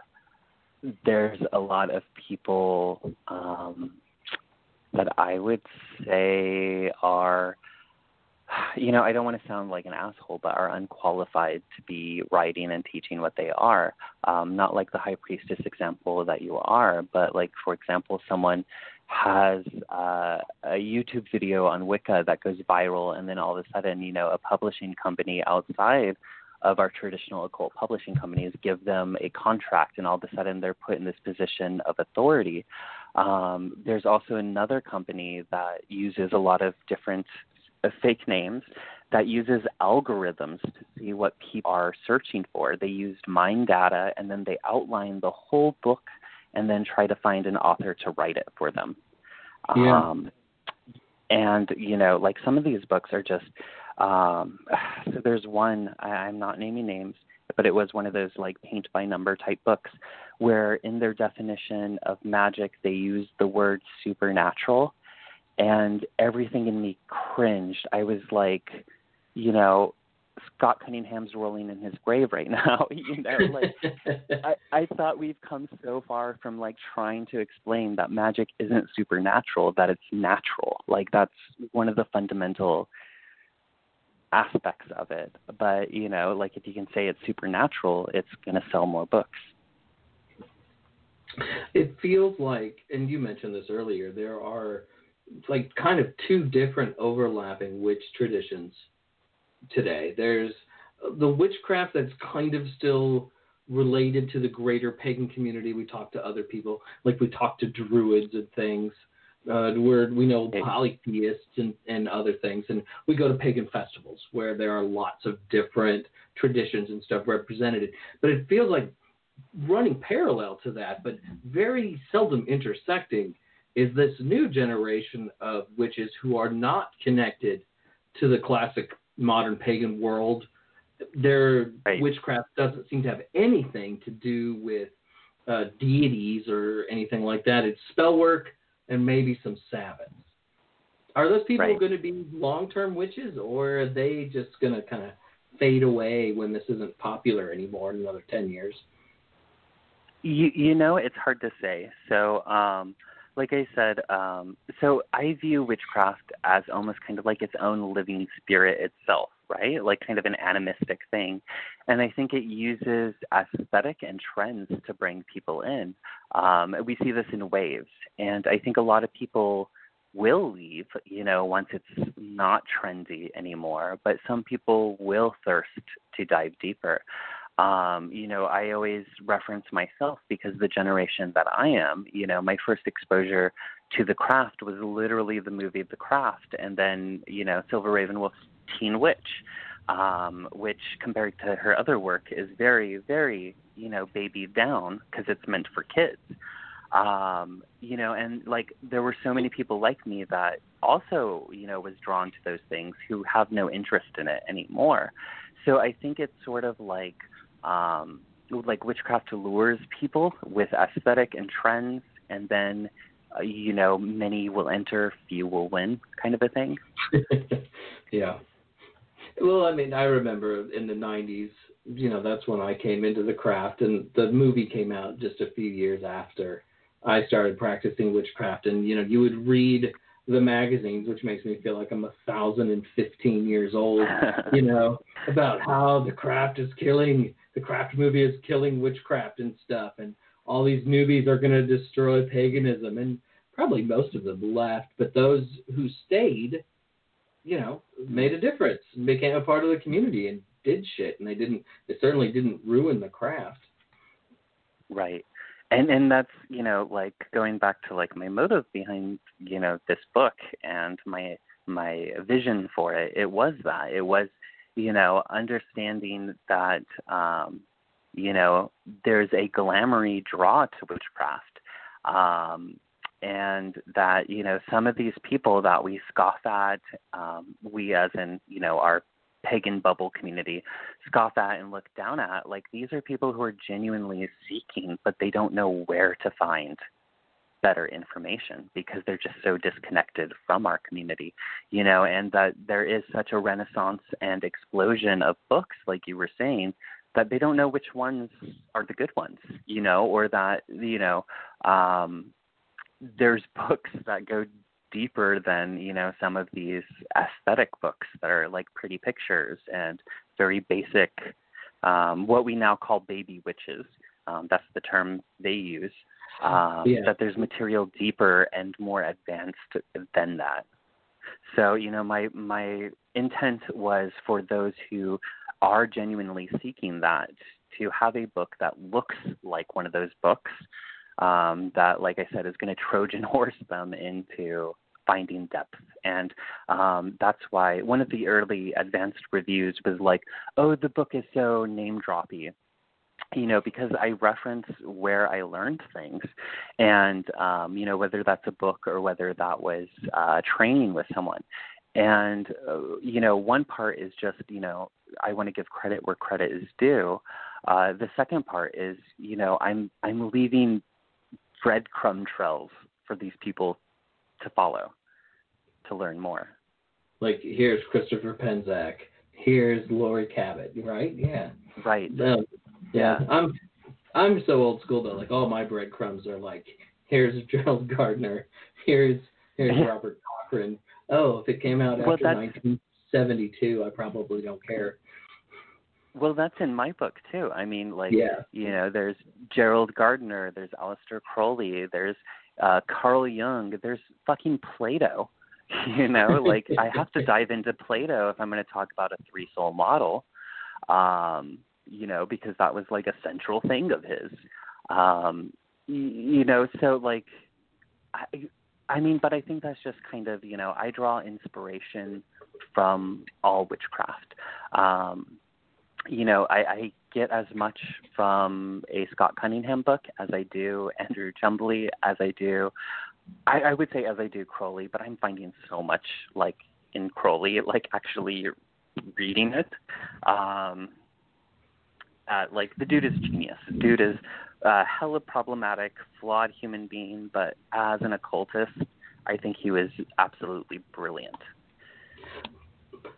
S6: there's a lot of people um, that I would say are, you know, I don't want to sound like an asshole, but are unqualified to be writing and teaching what they are. Um, not like the high priestess example that you are, but like, for example, someone has uh, a YouTube video on Wicca that goes viral, and then all of a sudden, you know, a publishing company outside of our traditional occult publishing companies give them a contract, and all of a sudden they're put in this position of authority. Um, there's also another company that uses a lot of different uh, fake names that uses algorithms to see what people are searching for. They used mind data and then they outline the whole book and then try to find an author to write it for them.
S5: Yeah.
S6: Um, and you know, like some of these books are just. Um, so there's one I, I'm not naming names, but it was one of those like paint by number type books where in their definition of magic they used the word supernatural and everything in me cringed. I was like, you know, Scott Cunningham's rolling in his grave right now. you know, like I, I thought we've come so far from like trying to explain that magic isn't supernatural, that it's natural. Like that's one of the fundamental aspects of it. But, you know, like if you can say it's supernatural, it's gonna sell more books.
S5: It feels like, and you mentioned this earlier, there are like kind of two different overlapping witch traditions today. There's the witchcraft that's kind of still related to the greater pagan community. We talk to other people, like we talk to druids and things. Uh, where we know polytheists and, and other things, and we go to pagan festivals where there are lots of different traditions and stuff represented. But it feels like running parallel to that, but very seldom intersecting, is this new generation of witches who are not connected to the classic modern pagan world. Their
S6: Right.
S5: witchcraft doesn't seem to have anything to do with uh, deities or anything like that. It's spell work and maybe some Sabbaths. Are those people
S6: Right.
S5: going to be long-term witches, or are they just going to kind of fade away when this isn't popular anymore in another ten years?
S6: You you know it's hard to say. So um like I said, um so I view witchcraft as almost kind of like its own living spirit itself, right? Like kind of an animistic thing. And I think it uses aesthetic and trends to bring people in. Um we see this in waves. And I think a lot of people will leave, you know, once it's not trendy anymore, but some people will thirst to dive deeper um, you know, I always reference myself because the generation that I am, you know, my first exposure to the craft was literally the movie The Craft and then, you know, Silver RavenWolf's Teen Witch, um, which compared to her other work is very, very, you know, baby down because it's meant for kids. Um, you know, and like there were so many people like me that also, you know, was drawn to those things who have no interest in it anymore. So I think it's sort of like um, like witchcraft lures people with aesthetic and trends, and then uh, you know many will enter, few will win, kind of a thing.
S5: yeah. Well, I mean, I remember in the '90s. You know, that's when I came into the craft, and the movie came out just a few years after I started practicing witchcraft. And you know, you would read the magazines, which makes me feel like I'm a thousand and fifteen years old. you know, about how the craft is killing the craft movie is killing witchcraft and stuff, and all these newbies are going to destroy paganism, and probably most of them left, but those who stayed, you know, made a difference and became a part of the community and did shit, and they didn't, they certainly didn't ruin the craft.
S6: Right. And and that's, you know, like going back to like my motive behind, you know, this book and my my vision for it, it was that. It was, you know, understanding that um, you know, there's a glamoury draw to witchcraft. Um and that, you know, some of these people that we scoff at, um, we as in, you know, our pagan bubble community scoff at and look down at like these are people who are genuinely seeking but they don't know where to find better information because they're just so disconnected from our community you know and that there is such a renaissance and explosion of books like you were saying that they don't know which ones are the good ones you know or that you know um there's books that go deeper than you know some of these aesthetic books that are like pretty pictures and very basic um, what we now call baby witches. Um, that's the term they use Um,
S5: Yeah.
S6: That there's material deeper and more advanced than that. So you know, my my intent was for those who are genuinely seeking that to have a book that looks like one of those books um, that, like I said, is going to Trojan horse them into finding depth. And um, that's why one of the early advanced reviews was like, oh, the book is so name droppy. You know, because I reference where I learned things, and um, you know whether that's a book or whether that was uh, training with someone, and uh, you know one part is just you know I want to give credit where credit is due. Uh, the second part is you know I'm I'm leaving breadcrumb trails for these people to follow to learn more.
S5: Like here's Christopher Penczak, Here's Laurie Cabot, right? Yeah.
S6: Right.
S5: Um, yeah. I'm I'm so old school that like all my breadcrumbs are like here's Gerald Gardner, here's here's Robert Cochrane. Oh, if it came out
S6: Well,
S5: after
S6: that's-
S5: 1972, I probably don't care.
S6: Well, that's in my book too. I mean, like,
S5: Yeah.
S6: you know, there's Gerald Gardner, there's Aleister Crowley, there's uh, Carl Jung, there's fucking Plato. You know, like I have to dive into Plato if I'm going to talk about a three soul model. Um, you know, because that was like a central thing of his. Um, you know, so like, I, I mean, but I think that's just kind of, you know, I draw inspiration from all witchcraft. Um, you know, I, I get as much from a Scott Cunningham book as I do Andrew Chumbley, as I do, I, I would say as I do Crowley, but I'm finding so much like in Crowley, like actually reading it. Um, uh, like the dude is genius. Dude is uh, hella problematic, flawed human being, but as an occultist, I think he was absolutely brilliant.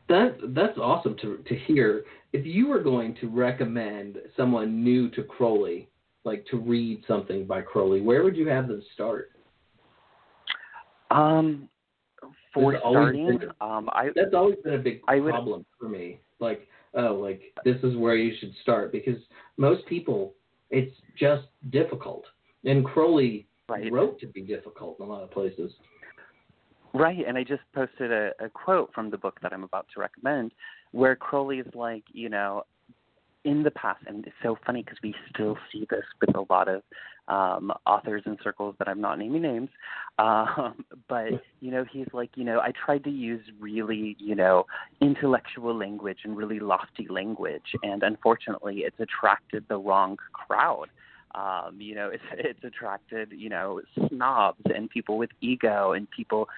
S5: That that's awesome to to hear. If you were going to recommend someone new to Crowley, like to read something by Crowley, where would you have them start?
S6: Um, for starting,
S5: been-
S6: um, I
S5: That's always been a big
S6: I would-
S5: problem for me. Like, oh, like this is where you should start because most people, it's just difficult. And Crowley
S6: right
S5: wrote to be difficult in a lot of places.
S6: Right, and I just posted a, a quote from the book that I'm about to recommend, where Crowley's like, you know, in the past, and it's so funny because we still see this with a lot of um, authors in circles that I'm not naming names, um, but you know, he's like, you know, I tried to use really, you know, intellectual language and really lofty language, and unfortunately, it's attracted the wrong crowd um, you know, it's it's attracted, you know, snobs and people with ego and people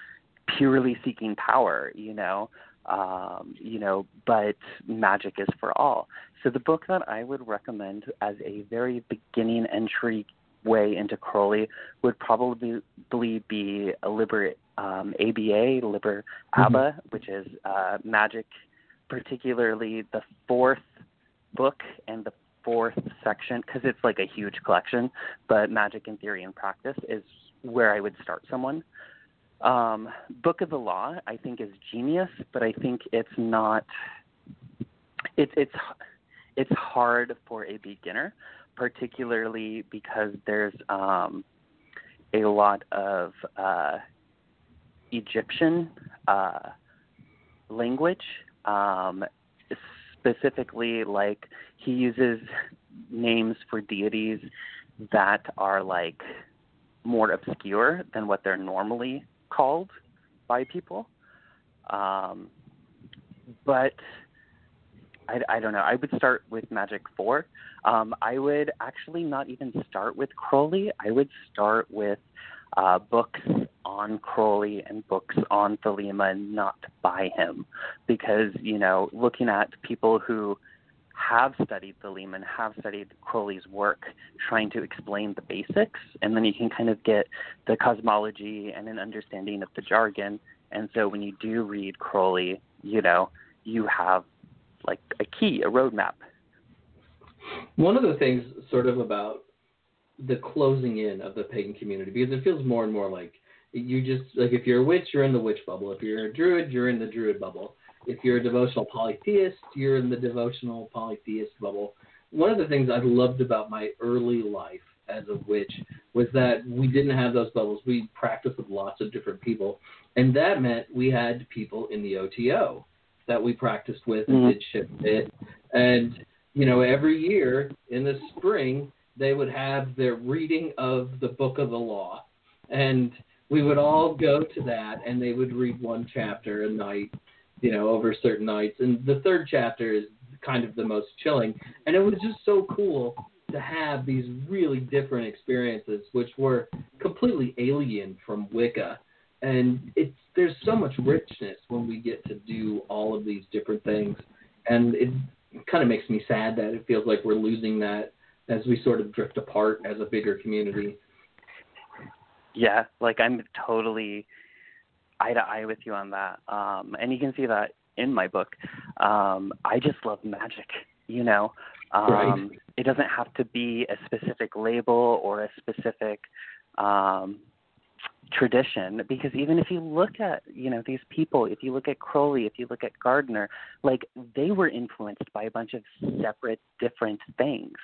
S6: purely seeking power, you know. Um, you know, but magic is for all. So the book that I would recommend as a very beginning entry way into Crowley would probably be a Liber um, ABA, Liber ABBA, which is uh, magic, particularly the fourth book and the fourth section because it's like a huge collection. But Magic in Theory and Practice is where I would start someone. Um, Book of the Law, I think, is genius, but I think it's not. It's it's it's hard for a beginner, particularly because there's um, a lot of uh, Egyptian uh, language. Um, specifically like he uses names for deities that are like more obscure than what they're normally called by people. Um, but I, I don't know. I would start with Magic Four. Um, I would actually not even start with Crowley. I would start with uh, books on Crowley and books on Thelema, not by him, because you know, looking at people who have studied Thelema and have studied Crowley's work, trying to explain the basics, and then you can kind of get the cosmology and an understanding of the jargon. And so when you do read Crowley, you know, you have like a key, a roadmap.
S5: One of the things, sort of, about the closing in of the pagan community, because it feels more and more like you just like if you're a witch, you're in the witch bubble. If you're a druid, you're in the druid bubble. If you're a devotional polytheist, you're in the devotional polytheist bubble. One of the things I loved about my early life as a witch was that we didn't have those bubbles. We practiced with lots of different people, and that meant we had people in the OTO that we practiced with and
S6: Mhm.
S5: did shit with. And you know, every year in the spring they would have their reading of the Book of the Law, and we would all go to that, and they would read one chapter a night, you know, over certain nights. And the third chapter is kind of the most chilling, and it was just so cool to have these really different experiences, which were completely alien from Wicca. And it's there's so much richness when we get to do all of these different things, and it kind of makes me sad that it feels like we're losing that as we sort of drift apart as a bigger community.
S6: Yeah, like I'm totally eye to eye with you on that. Um, and you can see that in my book. Um, I just love magic, you know. Um,
S5: Right.
S6: It doesn't have to be a specific label or a specific um, tradition because even if you look at you know these people if you look at crowley if you look at gardner like they were influenced by a bunch of separate different things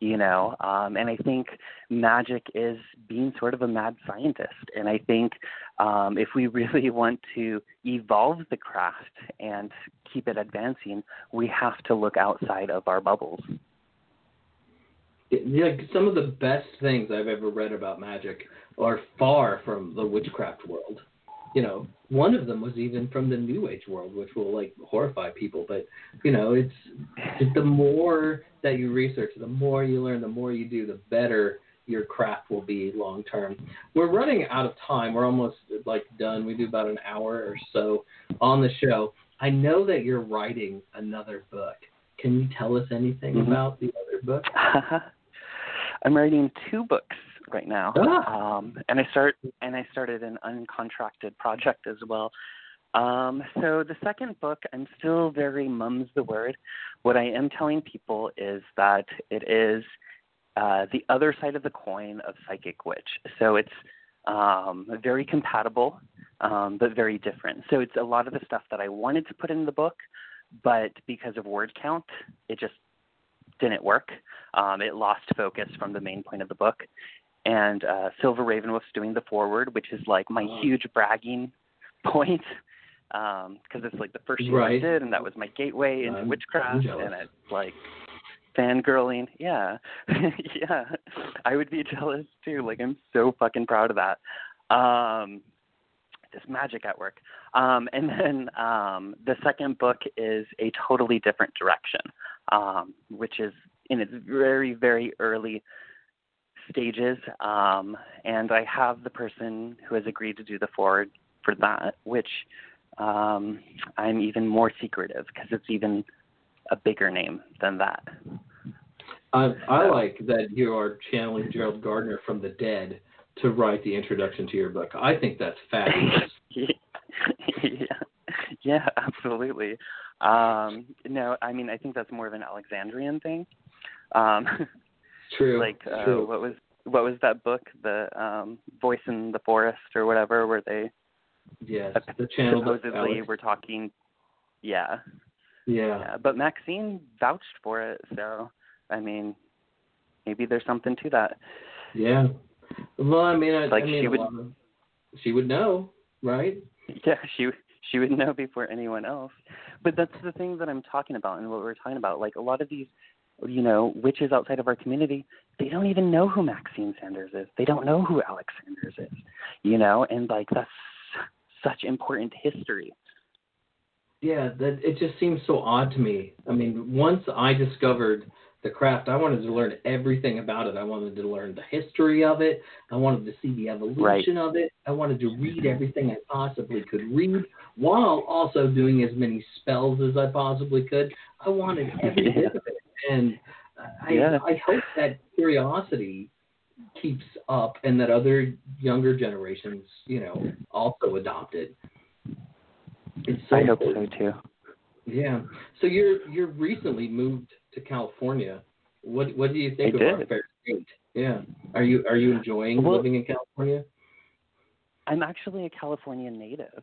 S6: you know? Um and i think magic is being sort of a mad scientist. And i think um if we really want to evolve the craft and keep it advancing we have to look outside of our bubbles
S5: Yeah, some of the best things I've ever read about magic are far from the witchcraft world. You know, one of them was even from the New Age world, which will like horrify people. But you know, it's the more that you research, the more you learn, the more you do, the better your craft will be long term. We're running out of time. We're almost like done. We do about an hour or so on the show. I know that you're writing another book. Can you tell us anything
S6: Mhm.
S5: about the other book?
S6: I'm writing two books right now,
S5: Ah.
S6: um, and I start and I started an uncontracted project as well. Um, so the second book, I'm still very mum's the word. What I am telling people is that it is uh, the other side of the coin of psychic witch. So it's um, very compatible, um, but very different. So it's a lot of the stuff that I wanted to put in the book, but because of word count, it just didn't work. Um, it lost focus from the main point of the book. And uh, Silver Raven was doing the forward, which is like my huge bragging point, because it's like the first year I did, and that was my gateway into witchcraft, and it's like fangirling. Yeah, yeah, I would be jealous too. Like I'm so fucking proud of that. Um, this magic at work. Um, and then um, the second book is a totally different direction, um, which is in its very, very early stages. Um, and I have the person who has agreed to do the forward for that, which um, I'm even more secretive because it's even a bigger name than that.
S5: I, I like that you are channeling Gerald Gardner from the dead to write the introduction to your book. I think that's fabulous.
S6: yeah, yeah, absolutely. Um, no, I mean I think that's more of an Alexandrian thing. Um,
S5: True.
S6: like uh,
S5: true.
S6: what was what was that book, the um, Voice in the Forest or whatever, where they
S5: yes, the channel.
S6: supposedly were talking. Yeah,
S5: Yeah.
S6: yeah, but Maxine vouched for it, so I mean, maybe there's something to that.
S5: Yeah. Well, I mean, I,
S6: Like
S5: I mean,
S6: she would-
S5: of- she would know, right?
S6: Yeah, she she would know before anyone else. But that's the thing that I'm talking about and what we're talking about. Like a lot of these, you know, witches outside of our community, they don't even know who Maxine Sanders is. They don't know who Alex Sanders is. You know, and like that's such important history.
S5: Yeah, that it just seems so odd to me. I mean, once I discovered the craft, I wanted to learn everything about it. I wanted to learn the history of it. I wanted to see the evolution of it. I wanted to read everything I possibly could read while also doing as many spells as I possibly could. I wanted every bit of it. And I,
S6: Yeah.
S5: I hope that curiosity keeps up and that other younger generations, you know, also adopt it. It's so
S6: I hope so too.
S5: Yeah. So you're you're recently moved to California. What what do you think
S6: I
S5: of our fair state? Yeah. Are you are you enjoying
S6: Well-
S5: living in California?
S6: I'm actually a California native.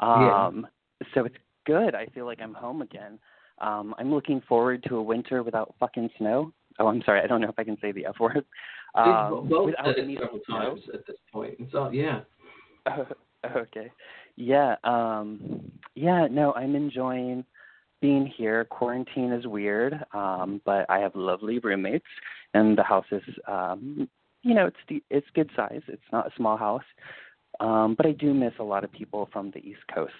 S5: Yeah.
S6: Um so it's good. I feel like I'm home again. Um I'm looking forward to a winter without fucking snow. Oh, I'm sorry. I don't know if I can say the F word. Um, without any-
S5: several
S6: no?
S5: times at this point. So yeah.
S6: okay. Yeah, um yeah, no, I'm enjoying being here. Quarantine is weird, um, but I have lovely roommates and the house is um you know, it's de- it's good size. It's not a small house. Um, but I do miss a lot of people from the East Coast.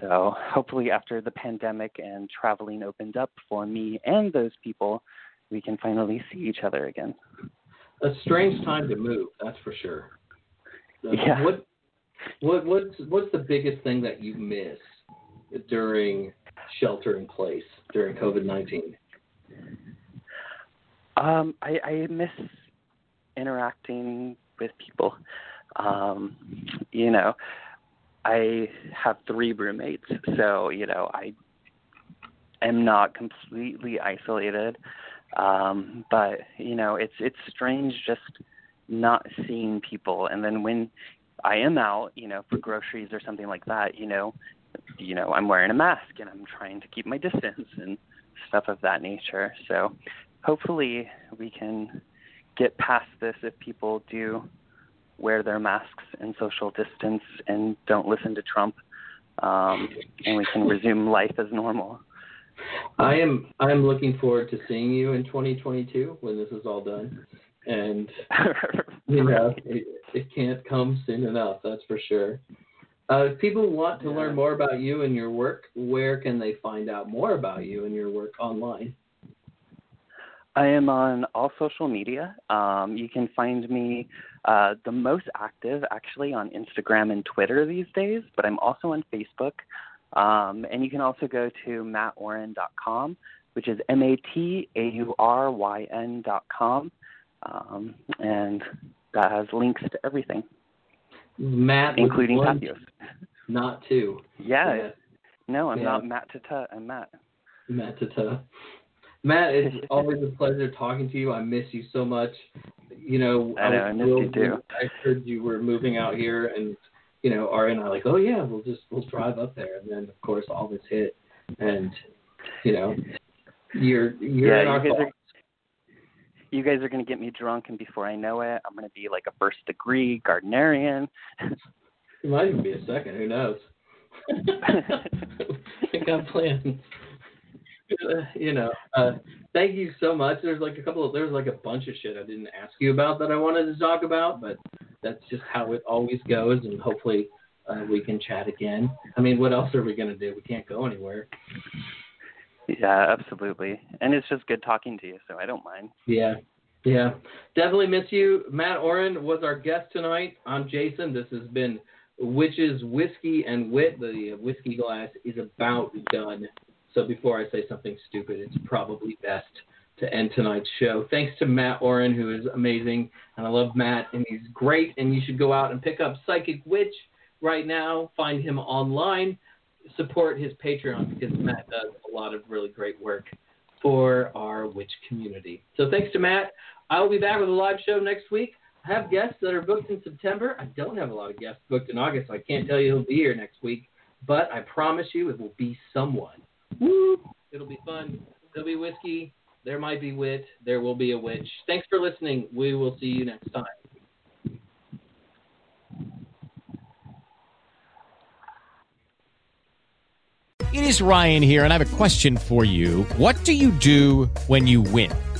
S6: So hopefully after the pandemic and traveling opened up for me and those people, we can finally see each other again.
S5: A strange time to move, that's for sure. Uh,
S6: Yeah.
S5: What what what's what's the biggest thing that you miss during shelter in place during COVID nineteen?
S6: Um, I, I miss interacting with people. Um, you know, I have three roommates, so you know I am not completely isolated. Um, but you know, it's it's strange just not seeing people, and then when I am out, you know, for groceries or something like that, you know, you know, I'm wearing a mask and I'm trying to keep my distance and stuff of that nature. So hopefully we can get past this if people do wear their masks and social distance and don't listen to Trump, um, and we can resume life as normal.
S5: I am I am looking forward to seeing you in 2022 when this is all done, and you know it, it can't come soon enough. That's for sure. Uh, if people want to learn more about you and your work, where can they find out more about you and your work online?
S6: I am on all social media. Um, you can find me uh, the most active actually on Instagram and Twitter these days, but I'm also on Facebook. Um, and you can also go to matauryn.com, which is M A T A U R Y N dot com. Um, and that has links to everything,
S5: Matt,
S6: including
S5: one,
S6: Tapios.
S5: not two.
S6: Yeah. No, I'm
S5: Yeah.
S6: not Matt Tata. I'm Matt.
S5: Matt Tata. Mat, it's always a pleasure talking to you. I miss you so much. You know,
S6: I know,
S5: was
S6: I miss you too.
S5: I heard you were moving out here, and you know, Ari and I like, oh yeah, we'll just we'll drive up there, and then of course all this hit, and you know, you're you're
S6: Yeah,
S5: in
S6: you
S5: our
S6: guys are-. You guys are going to get me drunk, and before I know it, I'm going to be like a first degree Gardnerian.
S5: It might even be a second. Who knows? I got plans. You know, uh, thank you so much. There's like a couple of there's like a bunch of shit I didn't ask you about that I wanted to talk about, but that's just how it always goes, and hopefully uh, we can chat again. I mean, what else are we gonna do? We can't go anywhere.
S6: Yeah, absolutely. And it's just good talking to you, so I don't mind.
S5: Yeah. Yeah. Definitely miss you. Mat Auryn was our guest tonight. I'm Jason. This has been Witches Whiskey and Wit. The whiskey glass is about done. So before I say something stupid, it's probably best to end tonight's show. Thanks to Mat Auryn, who is amazing. And I love Mat, and he's great. And you should go out and pick up Psychic Witch right now. Find him online. Support his Patreon because Mat does a lot of really great work for our witch community. So thanks to Mat. I will be back with a live show next week. I have guests that are booked in September. I don't have a lot of guests booked in August, so I can't tell you who'll be here next week. But I promise you it will be someone. Woo! It'll be fun. There'll be whiskey. There might be wit. There will be a witch. Thanks for listening. We will see you next time.
S7: It is Ryan here, and I have a question for you. What do you do when you win?